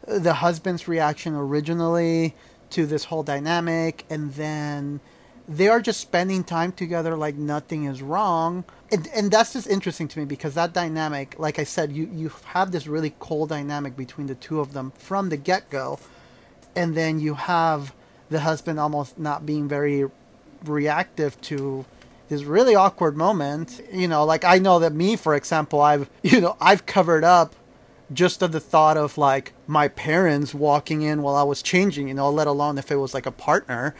the husband's reaction originally to this whole dynamic, and then they are just spending time together like nothing is wrong. And, and that's just interesting to me because that dynamic, like I said, you, you have this really cold dynamic between the two of them from the get go. And then you have the husband almost not being very reactive to this really awkward moment. You know, like I know that me, for example, I've, you know, I've covered up just of the thought of like my parents walking in while I was changing, you know, let alone if it was like a partner.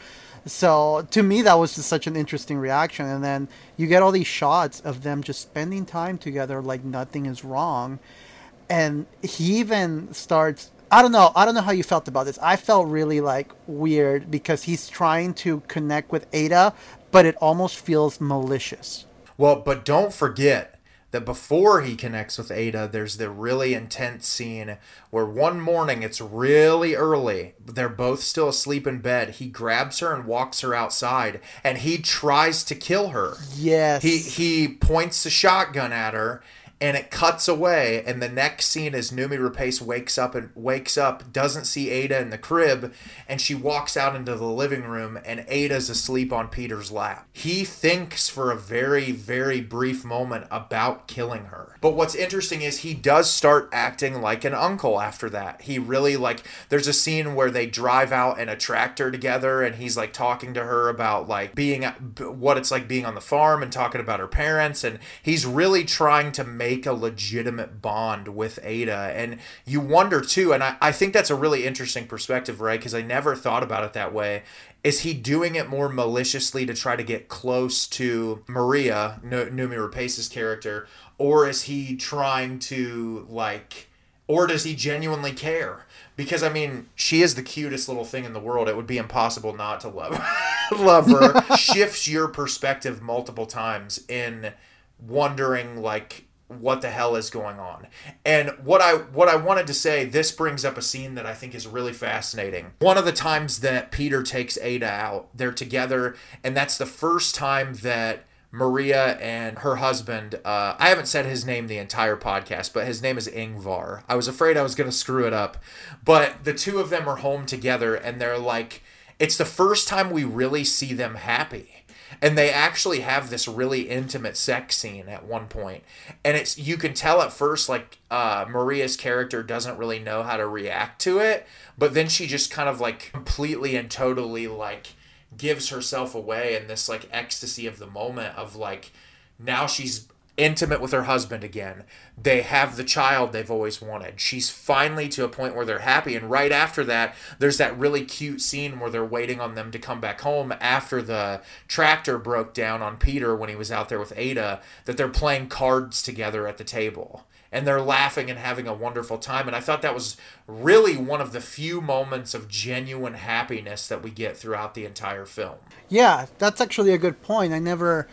So to me, that was just such an interesting reaction. And then you get all these shots of them just spending time together like nothing is wrong. And he even starts. I don't know. I don't know how you felt about this. I felt really like weird because he's trying to connect with Ada, but it almost feels malicious. Well, but don't forget that before he connects with Ada, there's the really intense scene where one morning it's really early. They're both still asleep in bed. He grabs her and walks her outside and he tries to kill her. Yes. He he points the shotgun at her and it cuts away and the next scene is Noomi Rapace wakes up and wakes up doesn't see Ada in the crib and she walks out into the living room and Ada's asleep on Peter's lap. He thinks for a very very brief moment about killing her. But what's interesting is he does start acting like an uncle after that. He really like there's a scene where they drive out in a tractor together and he's like talking to her about like being what it's like being on the farm and talking about her parents and he's really trying to make make a legitimate bond with Ada. And you wonder too, and I, I think that's a really interesting perspective, right? Because I never thought about it that way. Is he doing it more maliciously to try to get close to Maria, Noomi Rapace's character, or is he trying to like, or does he genuinely care? Because I mean, she is the cutest little thing in the world. It would be impossible not to love love her. Shifts your perspective multiple times in wondering like what the hell is going on. And what i what i wanted to say this brings up a scene that i think is really fascinating. One of the times that peter takes ada out they're together and that's the first time that maria and her husband uh, i haven't said his name the entire podcast but his name is ingvar. I was afraid i was going to screw it up. But the two of them are home together and they're like it's the first time we really see them happy and they actually have this really intimate sex scene at one point. And it's you can tell at first like uh, maria's character doesn't really know how to react to it but then she just kind of like completely and totally like gives herself away in this like ecstasy of the moment of like now she's intimate with her husband again. They have the child they've always wanted. She's finally to a point where they're happy. And right after that, there's that really cute scene where they're waiting on them to come back home after the tractor broke down on Peter when he was out there with Ada, that they're playing cards together at the table. And they're laughing and having a wonderful time. And I thought that was really one of the few moments of genuine happiness that we get throughout the entire film. Yeah, that's actually a good point. I never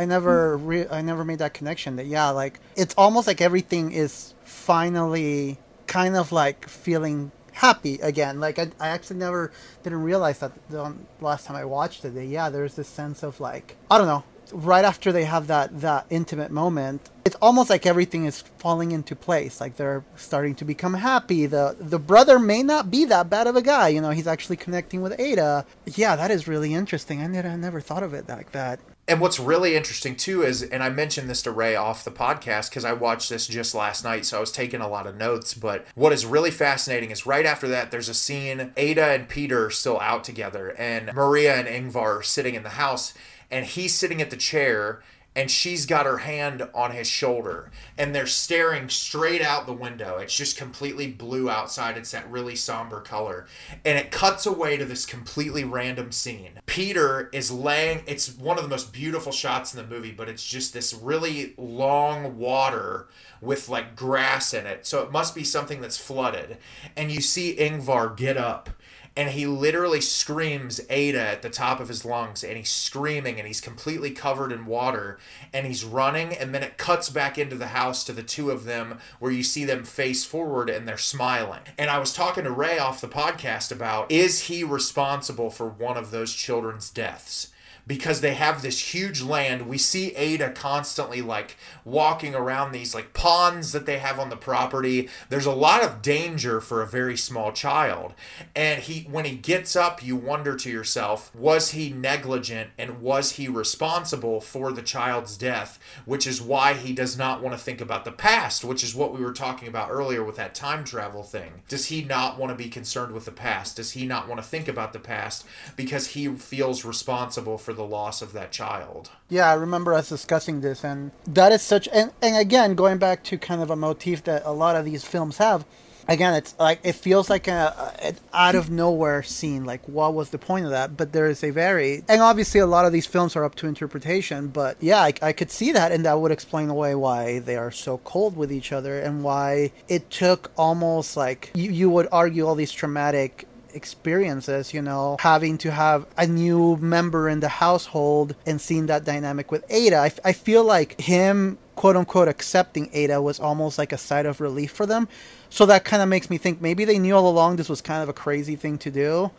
I never re- I never made that connection that yeah like it's almost like everything is finally kind of like feeling happy again. Like I, I actually never didn't realize that the last time I watched it that yeah there's this sense of like I don't know right after they have that that intimate moment it's almost like everything is falling into place. Like they're starting to become happy. The the brother may not be that bad of a guy you know he's actually connecting with ada. Yeah that is really interesting. I never, I never thought of it like that and what's really interesting too is, and I mentioned this to Rey off the podcast because I watched this just last night, so I was taking a lot of notes. But what is really fascinating is right after that, there's a scene Ada and Peter are still out together, and Maria and Ingvar are sitting in the house, and he's sitting at the chair and she's got her hand on his shoulder and they're staring straight out the window. It's just completely blue outside. It's that really somber color. And it cuts away to this completely random scene. Peter is laying it's one of the most beautiful shots in the movie but it's just this really long water with like grass in it. So it must be something that's flooded. And you see ingvar get up and he literally screams Ada at the top of his lungs and he's screaming and he's completely covered in water and he's running and then it cuts back into the house to the two of them where you see them face forward and they're smiling. And I was talking to Rey off the podcast about is he responsible for one of those children's deaths? Because they have this huge land. We see Ada constantly like walking around these like ponds that they have on the property. There's a lot of danger for a very small child. And he when he gets up, you wonder to yourself, was he negligent and was he responsible for the child's death, which is why he does not want to think about the past, which is what we were talking about earlier with that time travel thing. Does he not want to be concerned with the past? Does he not want to think about the past because he feels responsible for the loss of that child? Yeah, I remember us discussing this, and that is such. And, and again, going back to kind of a motif that a lot of these films have. Again, it's like it feels like a, out of nowhere scene. Like, what was the point of that? But there is a very, and obviously, a lot of these films are up to interpretation. But yeah, I, I could see that, and that would explain away why they are so cold with each other, and why it took almost like you, you would argue all these traumatic experiences, you know, having to have a new member in the household and seeing that dynamic with Ada. I, I feel like him, quote unquote, accepting Ada was almost like a sigh of relief for them. So that kind of makes me think maybe they knew all along this was kind of a crazy thing to do.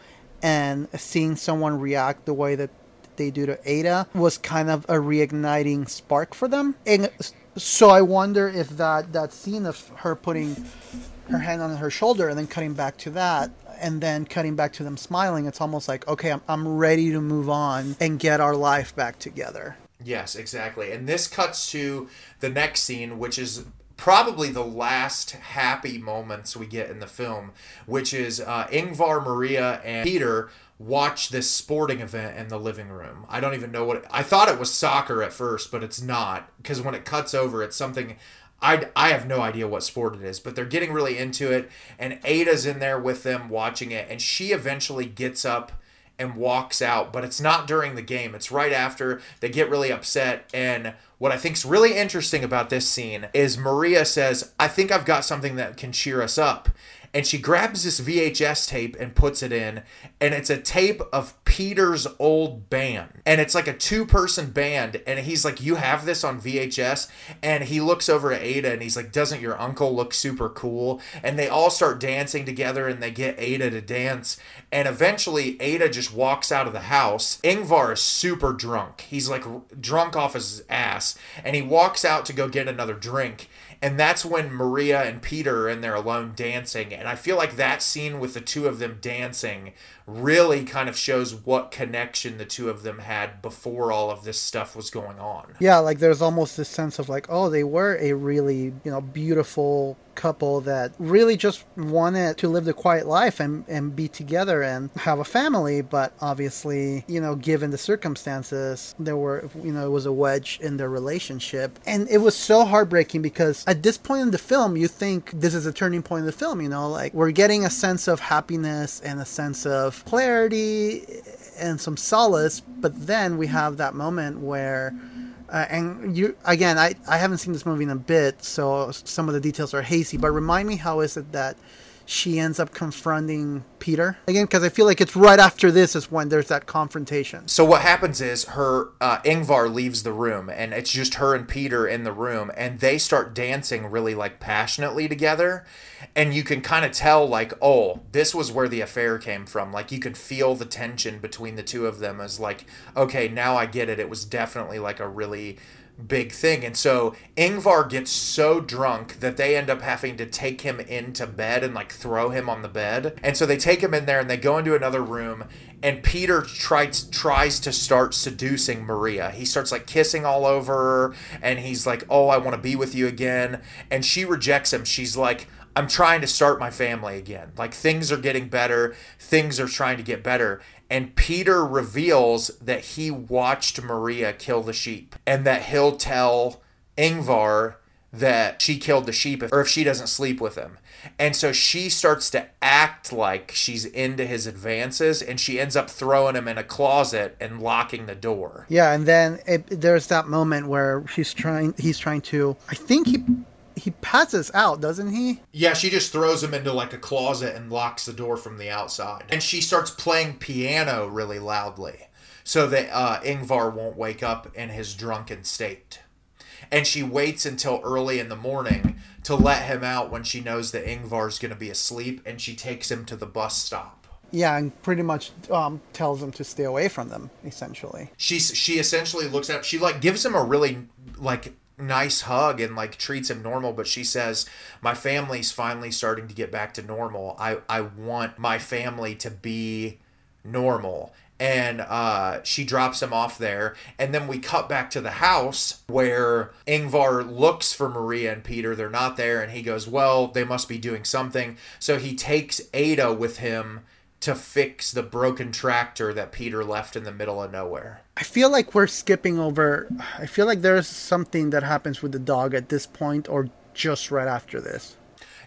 And seeing someone react the way that they do to Ada was kind of a reigniting spark for them. And so I wonder if that, that scene of her putting her hand on her shoulder and then cutting back to that and then cutting back to them smiling it's almost like okay I'm, I'm ready to move on and get our life back together Yes, exactly. And this cuts to the next scene, which is probably the last happy moments we get in the film, which is uh, Ingvar, Maria, and Peter watch this sporting event in the living room. I don't even know what I thought it was soccer at first, but it's not because when it cuts over, it's something. I, I have no idea what sport it is, but they're getting really into it, and Ada's in there with them watching it, and she eventually gets up and walks out, but it's not during the game. It's right after they get really upset. And what I think is really interesting about this scene is Maria says, I think I've got something that can cheer us up. And she grabs this VHS tape and puts it in, and it's a tape of Peter's old band. And it's like a two person band. And he's like, You have this on VHS? And he looks over at Ada and he's like, Doesn't your uncle look super cool? And they all start dancing together and they get Ada to dance. And eventually, Ada just walks out of the house. Ingvar is super drunk. He's like drunk off his ass. And he walks out to go get another drink. And that's when Maria and Peter are in there alone dancing. And I feel like that scene with the two of them dancing really kind of shows what connection the two of them had before all of this stuff was going on. yeah like there's almost this sense of like oh they were a really you know beautiful couple that really just wanted to live the quiet life and, and be together and have a family. But obviously you know given the circumstances there were you know it was a wedge in their relationship. And it was so heartbreaking because at this point in the film you think this is a turning point in the film you know? Like we're getting a sense of happiness and a sense of clarity and some solace but then we have that moment where uh, and you again, I, I haven't seen this movie in a bit, so some of the details are hazy. But remind me, how is it that she ends up confronting Peter again? Because I feel like it's right after this is when there's that confrontation. So what happens is her uh, Ingvar leaves the room, and it's just her and Peter in the room, and they start dancing really like passionately together, and you can kind of tell like, oh, this was where the affair came from. Like you could feel the tension between the two of them as like, okay, now I get it. It was definitely like a really big thing. And so Ingvar gets so drunk that they end up having to take him into bed and like throw him on the bed. And so they take him in there and they go into another room and Peter tries tries to start seducing Maria. He starts like kissing all over her and he's like, "Oh, I want to be with you again." And she rejects him. She's like, I'm trying to start my family again. Like things are getting better, things are trying to get better. And Peter reveals that he watched Maria kill the sheep and that he'll tell Ingvar that she killed the sheep or if she doesn't sleep with him. And so she starts to act like she's into his advances and she ends up throwing him in a closet and locking the door. Yeah, and then it, there's that moment where he's trying. He's trying to. I think he he passes out, doesn't he? Yeah, she just throws him into like a closet and locks the door from the outside. And she starts playing piano really loudly so that uh, Ingvar won't wake up in his drunken state. And she waits until early in the morning to let him out when she knows that Ingvar's going to be asleep and she takes him to the bus stop. Yeah, and pretty much um, tells him to stay away from them, essentially. She's she essentially looks at she like gives him a really like nice hug and like treats him normal but she says my family's finally starting to get back to normal. I i want my family to be normal. And uh, she drops him off there. And then we cut back to the house where ingvar looks for maria and peter. They're not there. And he goes well they must be doing something. So he takes ada with him to fix the broken tractor that peter left in the middle of nowhere I feel like we're skipping over. I feel like there's something that happens with the dog at this point, or just right after this.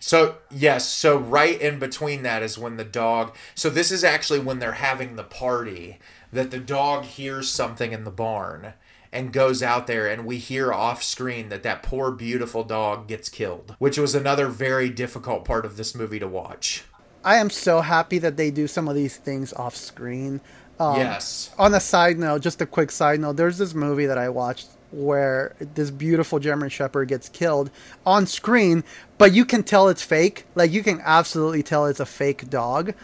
So, yes, so right in between that is when the dog. So, this is actually when they're having the party that the dog hears something in the barn and goes out there, and we hear off screen that that poor, beautiful dog gets killed, which was another very difficult part of this movie to watch. I am so happy that they do some of these things off screen. Um, yes. On a side note, just a quick side note, there's this movie that I watched where this beautiful German Shepherd gets killed on screen, but you can tell it's fake. Like you can absolutely tell it's a fake dog.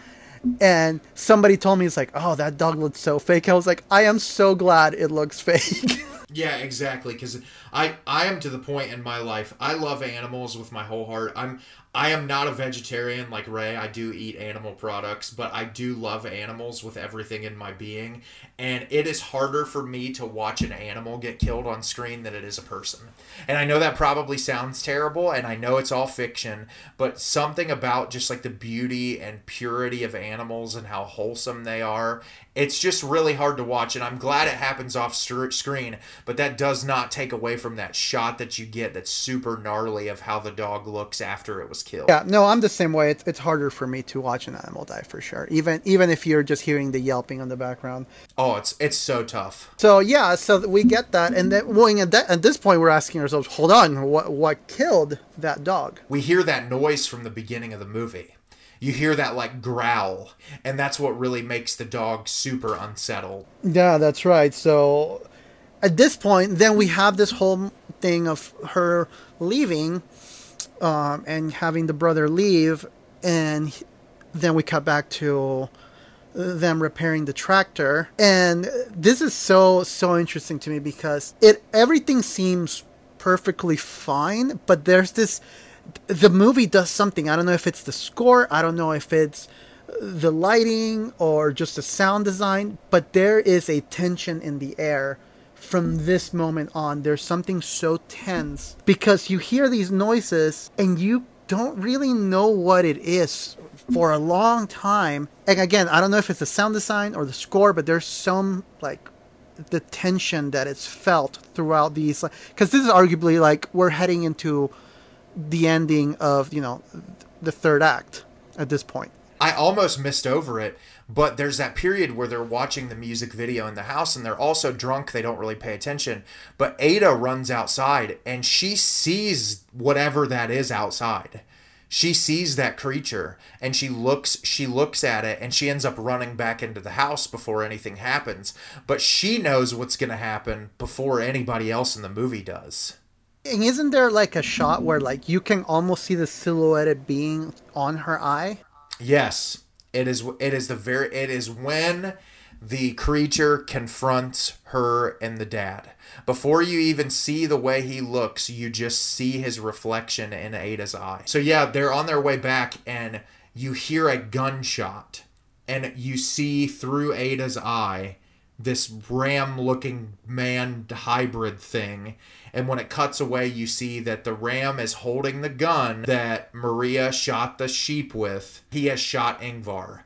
And somebody told me it's like, oh, that dog looks so fake. I was like, I am so glad it looks fake. Yeah, exactly. Because I I am to the point in my life. I love animals with my whole heart. I'm I am not a vegetarian like Rey. I do eat animal products, but I do love animals with everything in my being. And it is harder for me to watch an animal get killed on screen than it is a person. And I know that probably sounds terrible, and I know it's all fiction, but something about just like the beauty and purity of animals and how wholesome they are, it's just really hard to watch. And I'm glad it happens off screen, but that does not take away from that shot that you get that's super gnarly of how the dog looks after it was killed. Yeah, no, I'm the same way. It's, it's harder for me to watch an animal die for sure. Even even if you're just hearing the yelping on the background. Oh, it's it's so tough. So yeah, so we get that, and then well, at, that, at this point, we're asking ourselves, hold on, what what killed that dog? We hear that noise from the beginning of the movie. You hear that like growl, and that's what really makes the dog super unsettled. Yeah, that's right. So at this point, then we have this whole thing of her leaving um, and having the brother leave, and then we cut back to them repairing the tractor. And this is so so interesting to me because it everything seems perfectly fine, but there's this the movie does something. I don't know if it's the score, I don't know if it's the lighting or just the sound design, but there is a tension in the air from this moment on. There's something so tense because you hear these noises and you don't really know what it is for a long time. And again, I don't know if it's the sound design or the score, but there's some like the tension that it's felt throughout these because this is arguably like we're heading into the ending of you know the third act at this point. I almost missed over it, but there's that period where they're watching the music video in the house and they're also drunk. They don't really pay attention. But Ada runs outside and she sees whatever that is outside. She sees that creature and she looks she looks at it and she ends up running back into the house before anything happens. But she knows what's going to happen before anybody else in the movie does. And isn't there like a shot where like you can almost see the silhouetted being on her eye? Yes, it is. It is the very. It is when the creature confronts her and the dad. Before you even see the way he looks, you just see his reflection in Ada's eye. So yeah, they're on their way back, and you hear a gunshot, and you see through Ada's eye this ram looking man hybrid thing and when it cuts away, you see that the ram is holding the gun that Maria shot the sheep with. He has shot Ingvar.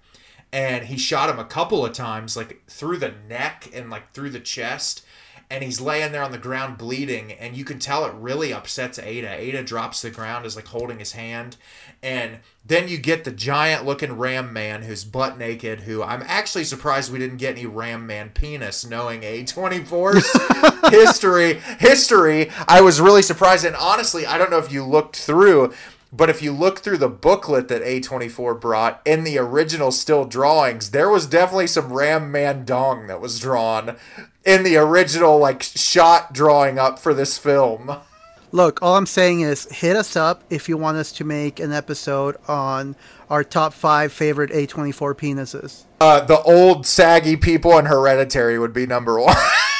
And he shot him a couple of times, like through the neck and like through the chest and he's laying there on the ground bleeding and you can tell it really upsets ada. Ada drops to the ground is like holding his hand and then you get the giant looking ram man who's butt naked who i'm actually surprised we didn't get any ram man penis knowing a24's history history. I was really surprised and honestly i don't know if you looked through but if you look through the booklet that A24 brought in the original still drawings, there was definitely some Ram Man Dong that was drawn in the original like shot drawing up for this film. Look, all I'm saying is hit us up if you want us to make an episode on our top five favorite A24 penises. Uh, the old saggy people in Hereditary would be number one.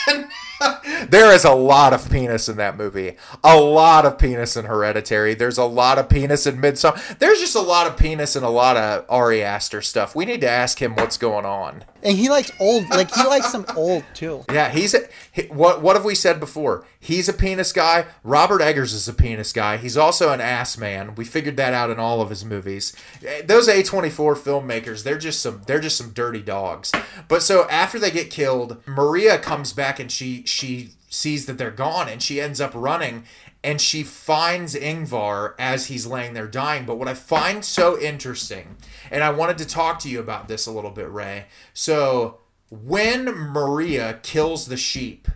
there is a lot of penis in that movie. A lot of penis in Hereditary. There's a lot of penis in Midsommar. There's just a lot of penis and a lot of Ari Aster stuff. We need to ask him what's going on. And he likes old, like he likes some old too. Yeah, he's a, he, what what have we said before? He's a penis guy. Robert Eggers is a penis guy. He's also an ass man. We figured that out in all of his movies. Eh, Those A24 filmmakers, they're just some they're just some dirty dogs. But so after they get killed, Maria comes back and she she sees that they're gone and she ends up running and she finds Ingvar as he's laying there dying. But what I find so interesting, and I wanted to talk to you about this a little bit, Rey. So when Maria kills the sheep,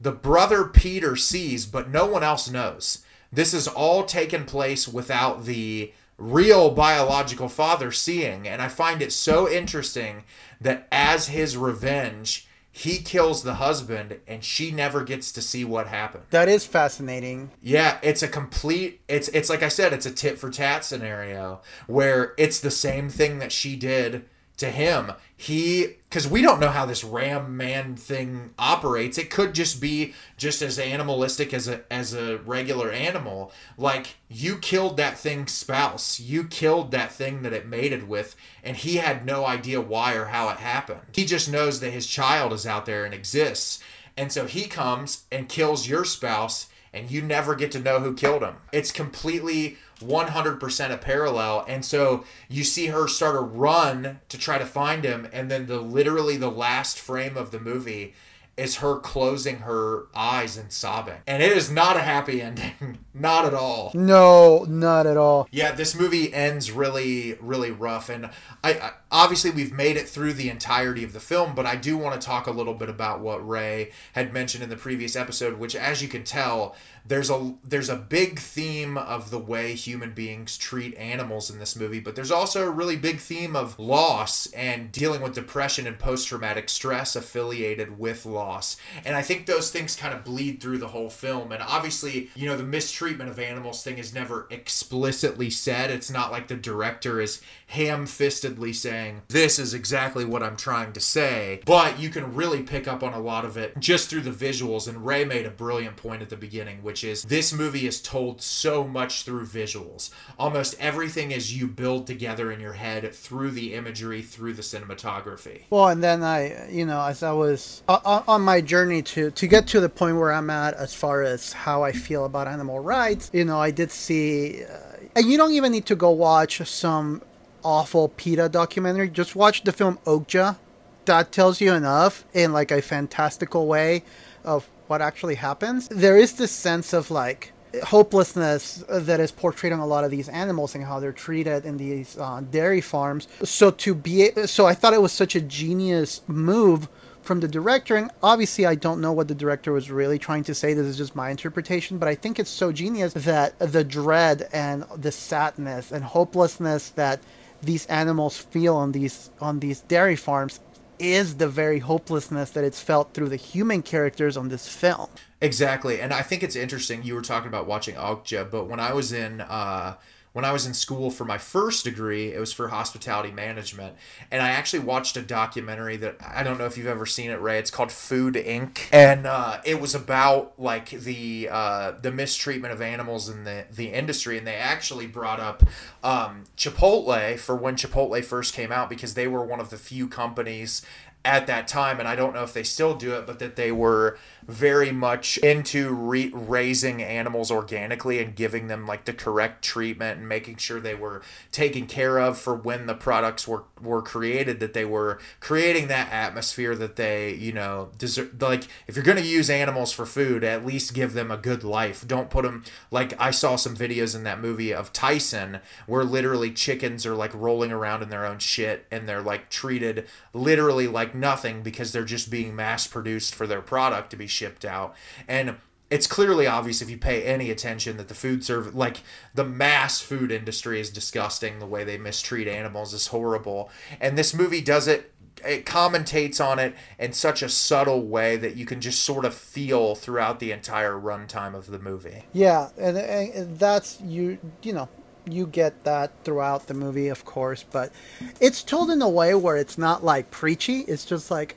the brother Peter sees, but no one else knows. This is all taken place without the real biological father seeing. And I find it so interesting that as his revenge, he kills the husband and she never gets to see what happened. That is fascinating. Yeah, it's a complete it's it's like I said, it's a tit for tat scenario where it's the same thing that she did to him. He cuz we don't know how this ram man thing operates. It could just be just as animalistic as a as a regular animal. Like you killed that thing's spouse. You killed that thing that it mated with and he had no idea why or how it happened. He just knows that his child is out there and exists. And so he comes and kills your spouse and you never get to know who killed him. It's completely 100% a parallel. And so you see her start a run to try to find him and then the literally the last frame of the movie is her closing her eyes and sobbing. And it is not a happy ending. Not at all. No, not at all. Yeah, this movie ends really, really rough, and I, I obviously we've made it through the entirety of the film, but I do want to talk a little bit about what Rey had mentioned in the previous episode, which, as you can tell, there's a there's a big theme of the way human beings treat animals in this movie, but there's also a really big theme of loss and dealing with depression and post traumatic stress affiliated with loss, and I think those things kind of bleed through the whole film, and obviously, you know, the mistreatment of animals thing is never explicitly said. It's not like the director is ham-fistedly saying this is exactly what I'm trying to say, but you can really pick up on a lot of it just through the visuals. And Rey made a brilliant point at the beginning, which is this movie is told so much through visuals. Almost everything is you build together in your head through the imagery, through the cinematography. Well, and then I, you know, as I was on, on my journey to to get to the point where I'm at as far as how I feel about animal rights, you know, I did see, uh, and you don't even need to go watch some awful PETA documentary. Just watch the film Okja. That tells you enough in like a fantastical way of what actually happens. There is this sense of like hopelessness that is portrayed on a lot of these animals and how they're treated in these uh, dairy farms. So to be, so I thought it was such a genius move from the director. And obviously, I don't know what the director was really trying to say. This is just my interpretation, but I think it's so genius that the dread and the sadness and hopelessness that these animals feel on these on these dairy farms is the very hopelessness that it's felt through the human characters on this film. Exactly, and I think it's interesting. You were talking about watching Okja, but when I was in uh, when I was in school for my first degree, it was for hospitality management, and I actually watched a documentary that I don't know if you've ever seen it, Rey. It's called Food Inc. and uh, it was about like the uh, the mistreatment of animals in the the industry, and they actually brought up um, Chipotle for when Chipotle first came out because they were one of the few companies at that time, and I don't know if they still do it, but that they were very much into re- raising animals organically and giving them like the correct treatment and making sure they were taken care of for when the products were were created that they were creating that atmosphere that they you know deserve like if you're going to use animals for food at least give them a good life. Don't put them like I saw some videos in that movie of Tyson where literally chickens are like rolling around in their own shit and they're like treated literally like nothing because they're just being mass produced for their product to be shipped out. And it's clearly obvious if you pay any attention that the food service, like the mass food industry, is disgusting. The way they mistreat animals is horrible. And this movie does it it commentates on it in such a subtle way that you can just sort of feel throughout the entire runtime of the movie. Yeah, and, and that's you. You know, you get that throughout the movie, of course, but it's told in a way where it's not like preachy. It's just like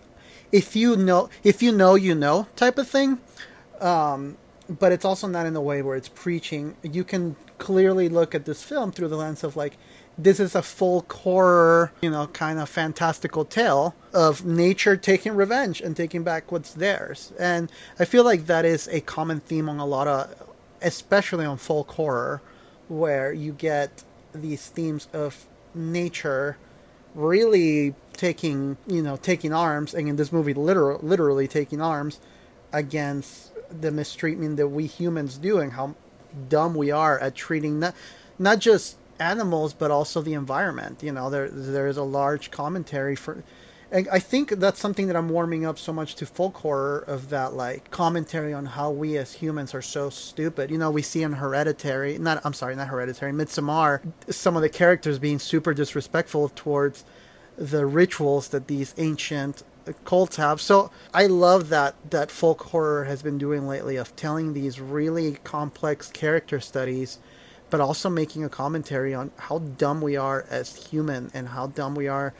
if you know, if you know, you know, type of thing. Um, but it's also not in a way where it's preaching. You can clearly look at this film through the lens of like this is a folk horror, you know, kind of fantastical tale of nature taking revenge and taking back what's theirs. And I feel like that is a common theme on a lot of, especially on folk horror, where you get these themes of nature really taking, you know, taking arms, and in this movie, literal, literally taking arms against the mistreatment that we humans do and how dumb we are at treating not, not just animals but also the environment. You know, there there is a large commentary for. And I think that's something that I'm warming up so much to folk horror of that like commentary on how we as humans are so stupid. You know, we see in Hereditary, not I'm sorry, not Hereditary, Midsommar, some of the characters being super disrespectful towards the rituals that these ancient cults have. So I love that that folk horror has been doing lately of telling these really complex character studies but also making a commentary on how dumb we are as human and how dumb we are,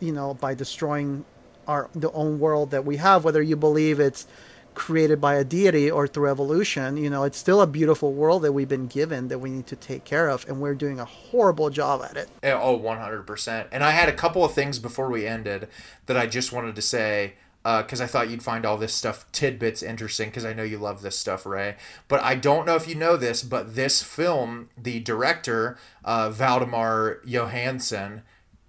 you know, by destroying our the own world that we have. Whether you believe it's created by a deity or through evolution, you know, it's still a beautiful world that we've been given that we need to take care of, and we're doing a horrible job at it. Oh, 100%. And I had a couple of things before we ended that I just wanted to say because uh, I thought you'd find all this stuff tidbits interesting because I know you love this stuff, Rey. But I don't know if you know this, but this film, the director uh, Valdimar Jóhannsson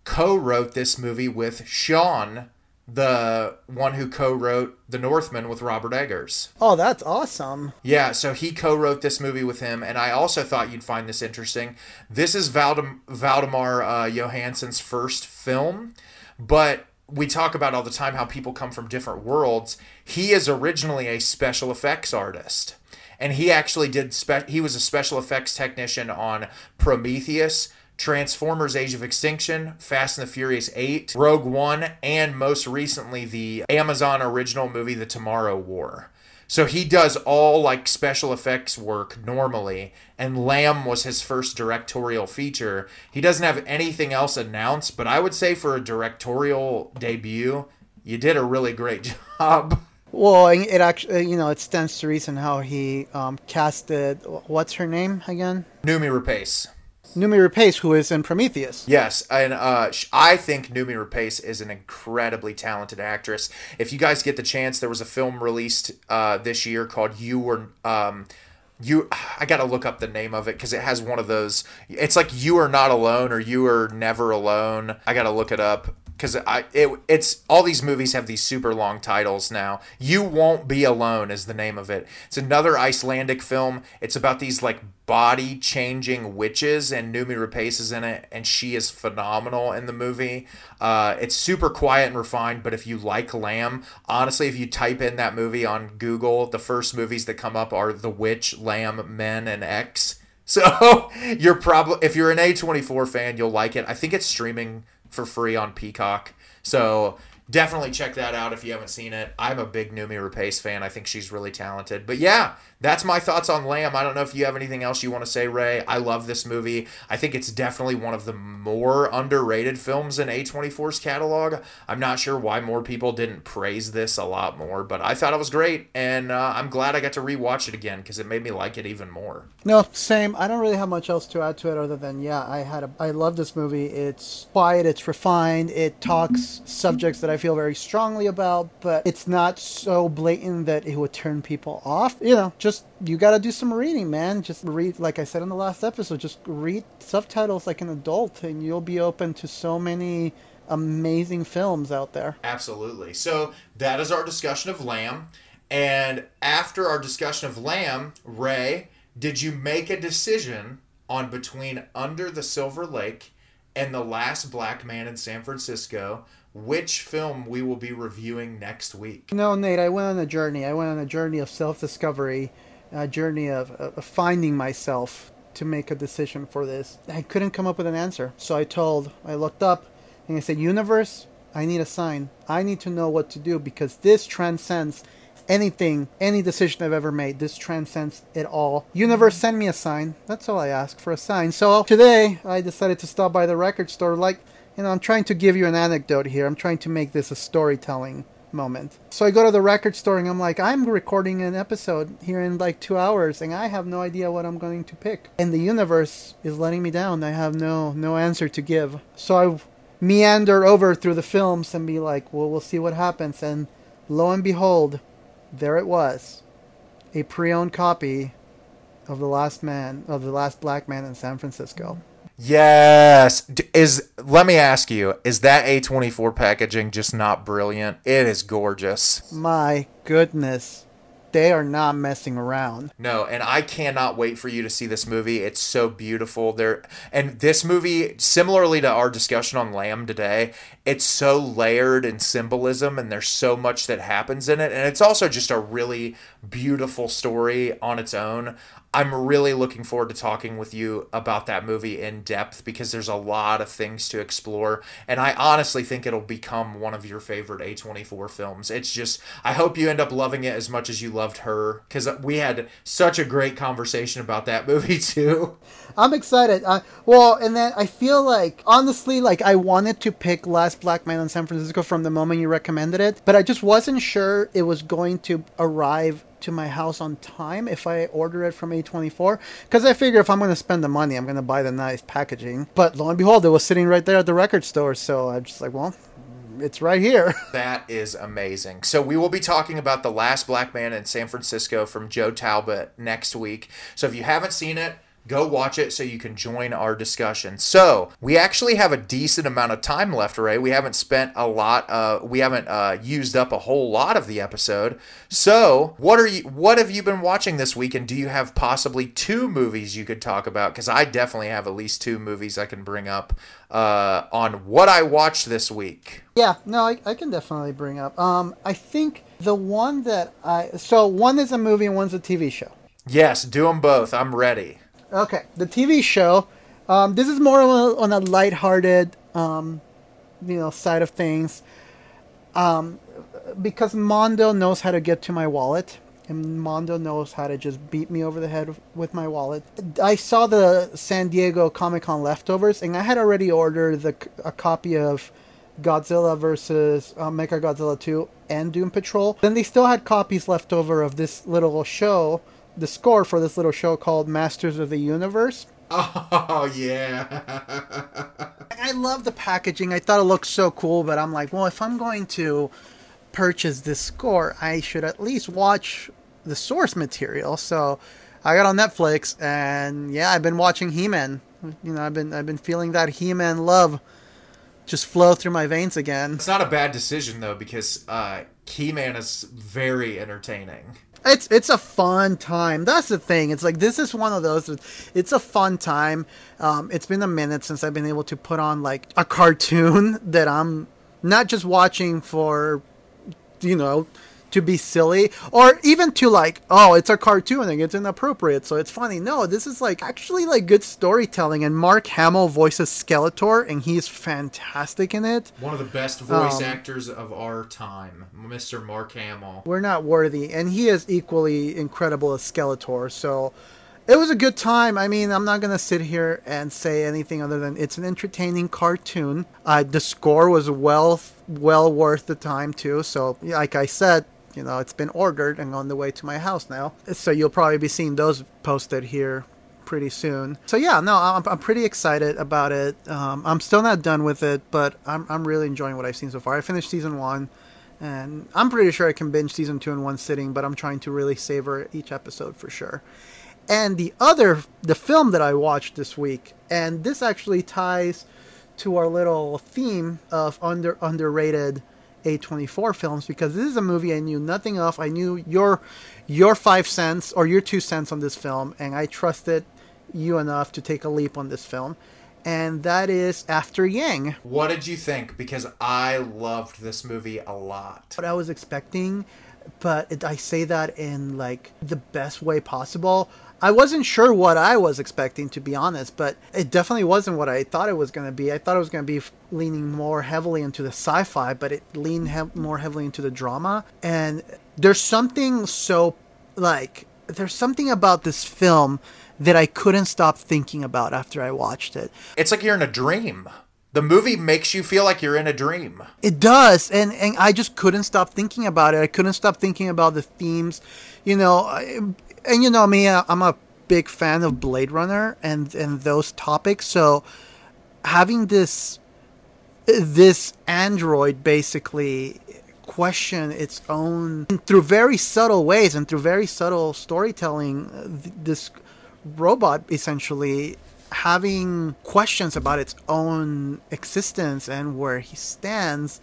co-wrote this movie with Sean, the one who co-wrote The Northman with Robert Eggers. Oh, that's awesome. Yeah, so he co-wrote this movie with him, and I also thought you'd find this interesting. This is Valdem- Valdimar uh, Jóhannsson's first film, but we talk about all the time how people come from different worlds. He is originally a special effects artist. And he actually did spe- he was a special effects technician on Prometheus, Transformers Age of Extinction, Fast and the Furious 8, Rogue One, and most recently the Amazon original movie The Tomorrow War. So he does all like special effects work normally, and Lamb was his first directorial feature. He doesn't have anything else announced, but I would say for a directorial debut, you did a really great job. Well, it actually, you know, it stands to reason how he um, casted. What's her name again? Noomi Rapace. Noomi Rapace, who is in Prometheus. Yes, and uh, I think Noomi Rapace is an incredibly talented actress. If you guys get the chance, there was a film released uh, this year called "You Were." Um, you i gotta look up the name of it because it has one of those it's like you are not alone or you are never alone i gotta look it up because I it, it's all these movies have these super long titles now. You won't be alone is the name of it. It's another Icelandic film. It's about these like body changing witches, and Noomi Rapace is in it, and she is phenomenal in the movie. Uh, it's super quiet and refined, but if you like Lamb, honestly, if you type in that movie on Google, the first movies that come up are The Witch, Lamb, Men, and X. So you're probably if you're an A24 fan, you'll like it. I think it's streaming for free on Peacock. So definitely check that out if you haven't seen it. I'm a big Noomi Rapace fan. I think she's really talented. But yeah, that's my thoughts on Lamb. I don't know if you have anything else you want to say, Rey. I love this movie. I think it's definitely one of the more underrated films in A24's catalog. I'm not sure why more people didn't praise this a lot more, but I thought it was great, and uh, I'm glad I got to rewatch it again because it made me like it even more. No, same. I don't really have much else to add to it other than yeah, I had a, I love this movie. It's quiet, it's refined, it talks subjects that I feel very strongly about, but it's not so blatant that it would turn people off. You know, just you got to do some reading, man. Just read, like I said in the last episode, just read subtitles like an adult, and you'll be open to so many amazing films out there. Absolutely. So that is our discussion of Lamb. And after our discussion of Lamb, Rey, did you make a decision on between Under the Silver Lake and The Last Black Man in San Francisco? Which film we will be reviewing next week. No, Nate, I went on a journey. I went on a journey of self discovery, a journey of, of finding myself to make a decision for this. I couldn't come up with an answer. So I told, I looked up and I said, Universe, I need a sign. I need to know what to do because this transcends anything, any decision I've ever made. This transcends it all. Universe, send me a sign. That's all I ask for a sign. So today I decided to stop by the record store. Like, you know, I'm trying to give you an anecdote here. I'm trying to make this a storytelling moment. So I go to the record store and I'm like, I'm recording an episode here in like two hours and I have no idea what I'm going to pick. And the universe is letting me down. I have no no answer to give. So I meander over through the films and be like, well, we'll see what happens. And lo and behold, there it was, a pre-owned copy of the Last Man of the Last Black Man in San Francisco. Yes. Is let me ask you, is that A24 packaging just not brilliant? It is gorgeous. My goodness, they are not messing around. No, and I cannot wait for you to see this movie. It's so beautiful. There and this movie, similarly to our discussion on Lamb today, it's so layered in symbolism and there's so much that happens in it. And it's also just a really beautiful story on its own. I'm really looking forward to talking with you about that movie in depth because there's a lot of things to explore. And I honestly think it'll become one of your favorite A24 films. It's just, I hope you end up loving it as much as you loved her because we had such a great conversation about that movie too. I'm excited. Uh, well, and then I feel like, honestly, like I wanted to pick Last Black Man in San Francisco from the moment you recommended it, but I just wasn't sure it was going to arrive to my house on time if I order it from A24. Because I figure if I'm going to spend the money, I'm going to buy the nice packaging. But lo and behold, it was sitting right there at the record store. So I'm just like, well, it's right here. That is amazing. So we will be talking about The Last Black Man in San Francisco from Joe Talbot next week. So if you haven't seen it, go watch it so you can join our discussion. So we actually have a decent amount of time left, Rey. We haven't spent a lot. Uh, we haven't uh, used up a whole lot of the episode. So what are you? What have you been watching this week? And do you have possibly two movies you could talk about? Because I definitely have at least two movies I can bring up uh, on what I watched this week. Yeah, no, I, I can definitely bring up. Um, I think the one that I so one is a movie and one's a TV show. Yes, do them both. I'm ready. Okay, the TV show. Um, this is more on a, on a lighthearted, um, you know, side of things. Um, because Mondo knows how to get to my wallet, and Mondo knows how to just beat me over the head with my wallet. I saw the San Diego Comic Con leftovers, and I had already ordered the a copy of Godzilla versus uh, Mecha Godzilla 2 and Doom Patrol. Then they still had copies left over of this little show, the score for this little show called Masters of the Universe. Oh yeah. I love the packaging. I thought it looked so cool, but I'm like, well, if I'm going to purchase this score, I should at least watch the source material. So I got on Netflix, and yeah, I've been watching He-Man. You know, I've been I've been feeling that He-Man love just flow through my veins again. It's not a bad decision though because uh, He-Man is very entertaining. It's it's a fun time. That's the thing. It's like this is one of those. It's a fun time. Um, it's been a minute since I've been able to put on like a cartoon that I'm not just watching for, you know, to be silly or even to like, oh, it's a cartoon and it's inappropriate, so it's funny. No, this is like actually like good storytelling. And Mark Hamill voices Skeletor, and he's fantastic in it. One of the best voice Um, actors of our time, Mr. Mark Hamill. we're not worthy and he is equally incredible as skeletor so it was a good time i mean i'm not going to sit here and say anything other than it's an entertaining cartoon uh, the score was well well worth the time too so like i said you know it's been ordered and on the way to my house now so you'll probably be seeing those posted here pretty soon. So yeah, no, I'm, I'm pretty excited about it. Um, I'm still not done with it, but I'm, I'm really enjoying what I've seen so far. I finished season one, and I'm pretty sure I can binge season two in one sitting, but I'm trying to really savor each episode for sure. And the other, the film that I watched this week, and this actually ties to our little theme of under underrated A24 films because this is a movie I knew nothing of. I knew your your five cents or your two cents on this film, and I trusted you enough to take a leap on this film. And that is After Yang. What did you think? Because I loved this movie a lot. What I was expecting, but it, I say that in like the best way possible. I wasn't sure what I was expecting, to be honest, but it definitely wasn't what I thought it was going to be. I thought it was going to be leaning more heavily into the sci fi, but it leaned he- more heavily into the drama. And there's something so, like, there's something about this film that I couldn't stop thinking about after I watched it. It's like you're in a dream. The movie makes you feel like you're in a dream. It does, and and I just couldn't stop thinking about it. I couldn't stop thinking about the themes, you know. And you know me, I'm a big fan of Blade Runner and and those topics. So having this this android basically question its own through very subtle ways and through very subtle storytelling, this robot essentially having questions about its own existence and where he stands.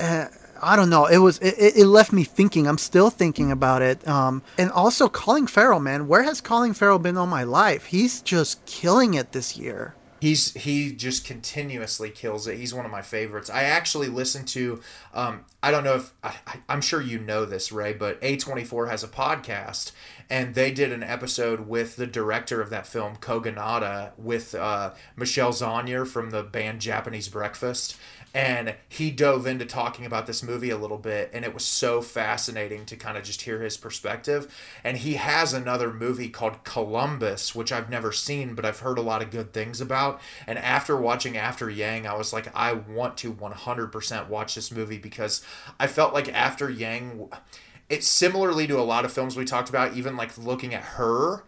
Uh, I don't know. It was it, it left me thinking. I'm still thinking about it. Um, and also Colin Farrell, man, where has Colin Farrell been all my life? He's just killing it this year. He's he just continuously kills it. He's one of my favorites. I actually listened to. Um, I don't know if I, I'm sure you know this, Rey, but A24 has a podcast, and they did an episode with the director of that film, Kogonada, with uh, Michelle Zauner from the band Japanese Breakfast, and he dove into talking about this movie a little bit and it was so fascinating to kind of just hear his perspective. And he has another movie called columbus which i've never seen but i've heard a lot of good things about. And after watching after yang i was like i want to 100% watch this movie because i felt like after yang it's similarly to a lot of films we talked about even like looking at her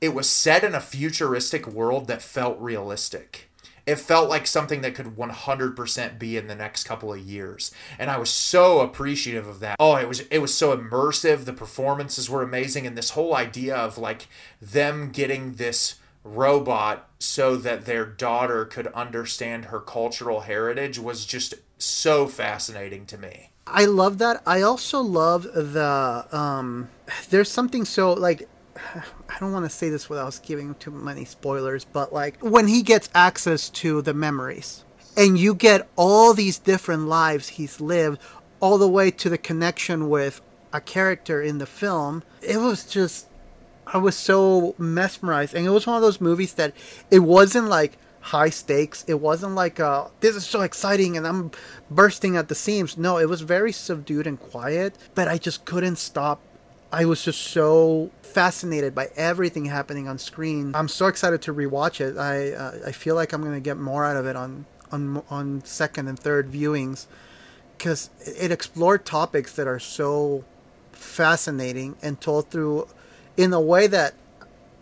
it was set in a futuristic world that felt realistic it felt like something that could 100% be in the next couple of years. And i was so appreciative of that. Oh it was it was so immersive. The performances were amazing. And this whole idea of like them getting this robot so that their daughter could understand her cultural heritage was just so fascinating to me. I love that. I also love the um there's something so like I don't want to say this without giving too many spoilers, but like when he gets access to the memories and you get all these different lives he's lived all the way to the connection with a character in the film, it was just I was so mesmerized and it was one of those movies that it wasn't like high stakes. It wasn't like uh this is so exciting and I'm bursting at the seams. No, it was very subdued and quiet, but I just couldn't stop I was just so fascinated by everything happening on screen. I'm so excited to rewatch it. I uh, I feel like I'm gonna get more out of it on on on second and third viewings because it explored topics that are so fascinating and told through in a way that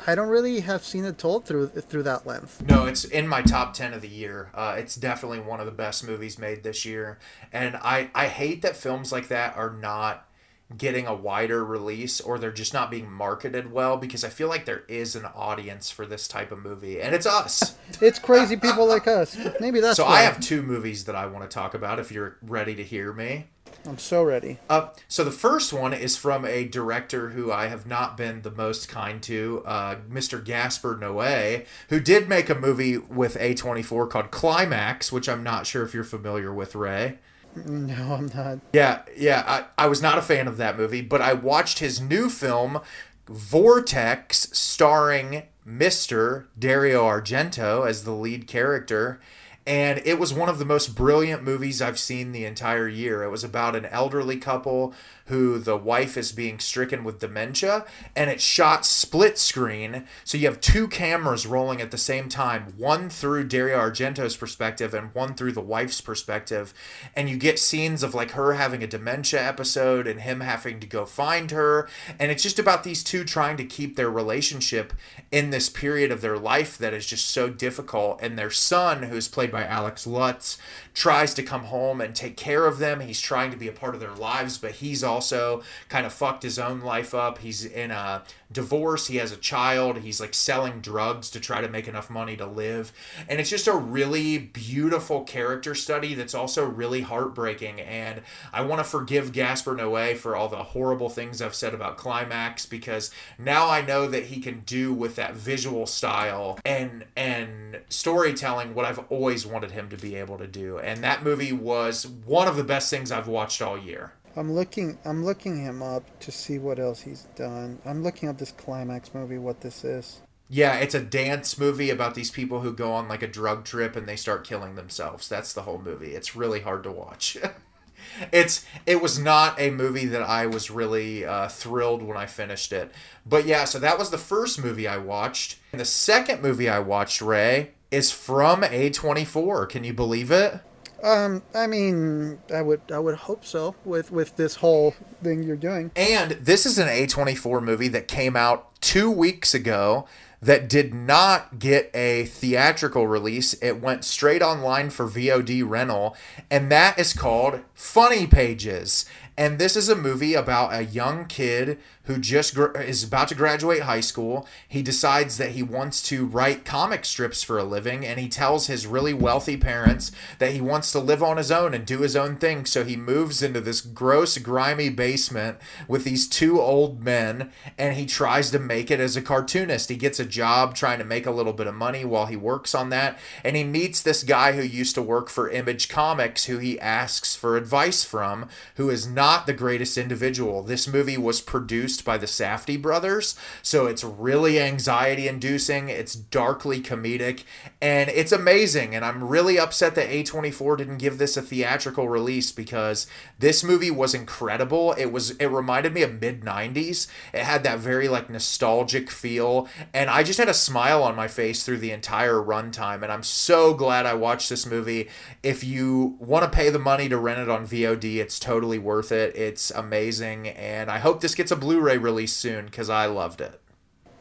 I don't really have seen it told through through that lens. No, it's in my top ten of the year. Uh, it's definitely one of the best movies made this year, and I I hate that films like that are not getting a wider release or they're just not being marketed well because I feel like there is an audience for this type of movie and it's us. it's crazy people like us. Maybe that's So why. I have two movies that I want to talk about if you're ready to hear me. I'm so ready. Uh, so the first one is from a director who I have not been the most kind to, uh, Mr. Gaspar Noé, who did make a movie with A24 called Climax, which I'm not sure if you're familiar with, Rey. No, I'm not. Yeah, yeah. I, I was not a fan of that movie, but I watched his new film, Vortex, starring Mr. Dario Argento as the lead character and it was one of the most brilliant movies I've seen the entire year. It was about an elderly couple who the wife is being stricken with dementia, and it's shot split screen. So you have two cameras rolling at the same time, one through Dario Argento's perspective and one through the wife's perspective. And you get scenes of like her having a dementia episode and him having to go find her. And it's just about these two trying to keep their relationship in this period of their life that is just so difficult. And their son, who's played by Alex Lutz, tries to come home and take care of them. He's trying to be a part of their lives, but he's also kind of fucked his own life up. He's in a divorce, he has a child, he's like selling drugs to try to make enough money to live. And it's just a really beautiful character study that's also really heartbreaking. And I want to forgive Gaspar Noé for all the horrible things I've said about Climax because now I know that he can do with that visual style and and storytelling what I've always wanted him to be able to do and that movie was one of the best things I've watched all year. I'm looking. I'm looking him up to see what else he's done. I'm looking up this climax movie. What this is? Yeah, it's a dance movie about these people who go on like a drug trip and they start killing themselves. That's the whole movie. It's really hard to watch. it's it was not a movie that I was really uh, thrilled when I finished it. But yeah, so that was the first movie I watched. And the second movie I watched, Rey, is from A24. Can you believe it? Um, I mean, I would, I would hope so with with this whole thing you're doing. And this is an A24 movie that came out two weeks ago that did not get a theatrical release. It went straight online for VOD rental, and that is called Funny Pages. And this is a movie about a young kid who just gr- is about to graduate high school. He decides that he wants to write comic strips for a living, and he tells his really wealthy parents that he wants to live on his own and do his own thing. So he moves into this gross, grimy basement with these two old men, and he tries to make it as a cartoonist. He gets a job trying to make a little bit of money while he works on that, and he meets this guy who used to work for Image Comics, who he asks for advice from, who is not the greatest individual. This movie was produced by the Safdie brothers, so it's really anxiety inducing, it's darkly comedic, and it's amazing. And I'm really upset that A24 didn't give this a theatrical release because this movie was incredible. It was it reminded me of mid 90s. It had that very like nostalgic feel, and I just had a smile on my face through the entire runtime. And I'm so glad I watched this movie. If you want to pay the money to rent it on VOD, it's totally worth it. It's amazing, and I hope this gets a Blu-ray release soon because I loved it.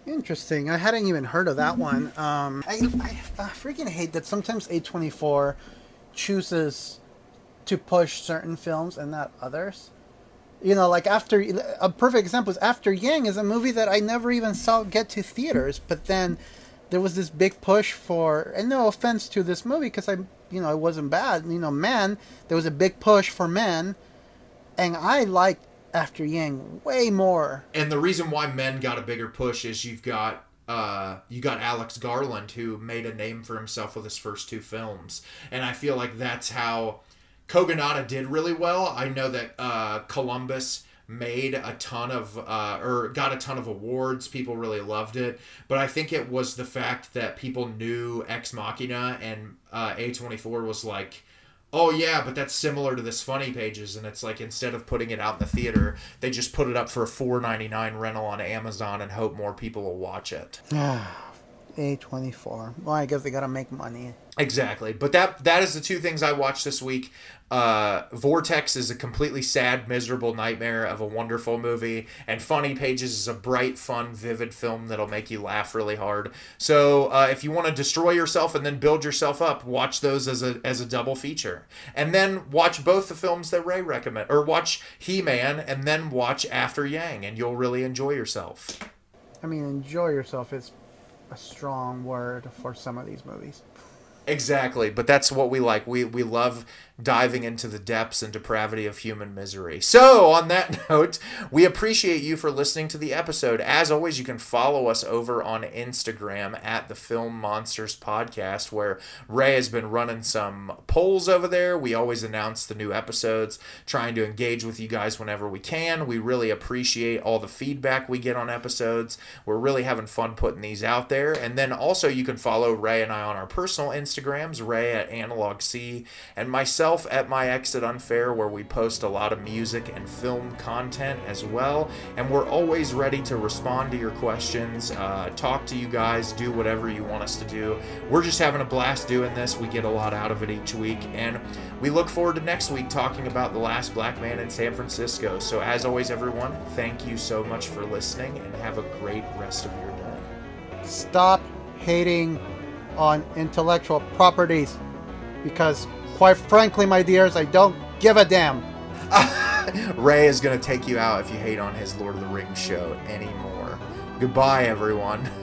Interesting. I hadn't even heard of that one. Um, I, I, I freaking hate that sometimes A24 chooses to push certain films and not others. You know, like after a perfect example is After Yang is a movie that I never even saw get to theaters, but then there was this big push for, and no offense to this movie because I, you know, it wasn't bad. You know, Man, there was a big push for Men, and I liked After Yang way more. And the reason why Men got a bigger push is you've got uh, you got Alex Garland who made a name for himself with his first two films, and I feel like that's how Kogonada did really well. I know that uh, Columbus made a ton of uh, or got a ton of awards. People really loved it, but I think it was the fact that people knew Ex Machina and uh, A24 was like. Oh yeah, but that's similar to this funny pages, and it's like instead of putting it out in the theater, they just put it up for a four ninety nine rental on Amazon and hope more people will watch it. Ah. A24. Well, I guess they gotta make money. Exactly. But that that is the two things I watched this week. Uh, Vortex is a completely sad, miserable nightmare of a wonderful movie, and Funny Pages is a bright, fun, vivid film that'll make you laugh really hard. So uh, if you want to destroy yourself and then build yourself up, watch those as a as a double feature, and then watch both the films that Rey recommend, or watch He Man, and then watch After Yang, and you'll really enjoy yourself. I mean, enjoy yourself is a strong word for some of these movies. Exactly, but that's what we like. We we love diving into the depths and depravity of human misery. So, on that note, we appreciate you for listening to the episode. As always, you can follow us over on Instagram at the Film Monsters Podcast, where Rey has been running some polls over there. We always announce the new episodes, trying to engage with you guys whenever we can. We really appreciate all the feedback we get on episodes. We're really having fun putting these out there. And then also, you can follow Rey and I on our personal Instagrams, Rey at Analog C, and myself at My Exit Unfair, where we post a lot of music and film content as well. And we're always ready to respond to your questions, uh, talk to you guys, do whatever you want us to do. We're just having a blast doing this. We get a lot out of it each week. And we look forward to next week talking about The Last Black Man in San Francisco. So, as always, everyone, thank you so much for listening and have a great rest of your day. Stop hating on intellectual properties because Quite frankly, my dears, I don't give a damn. Rey is going to take you out if you hate on his Lord of the Rings show anymore. Goodbye, everyone.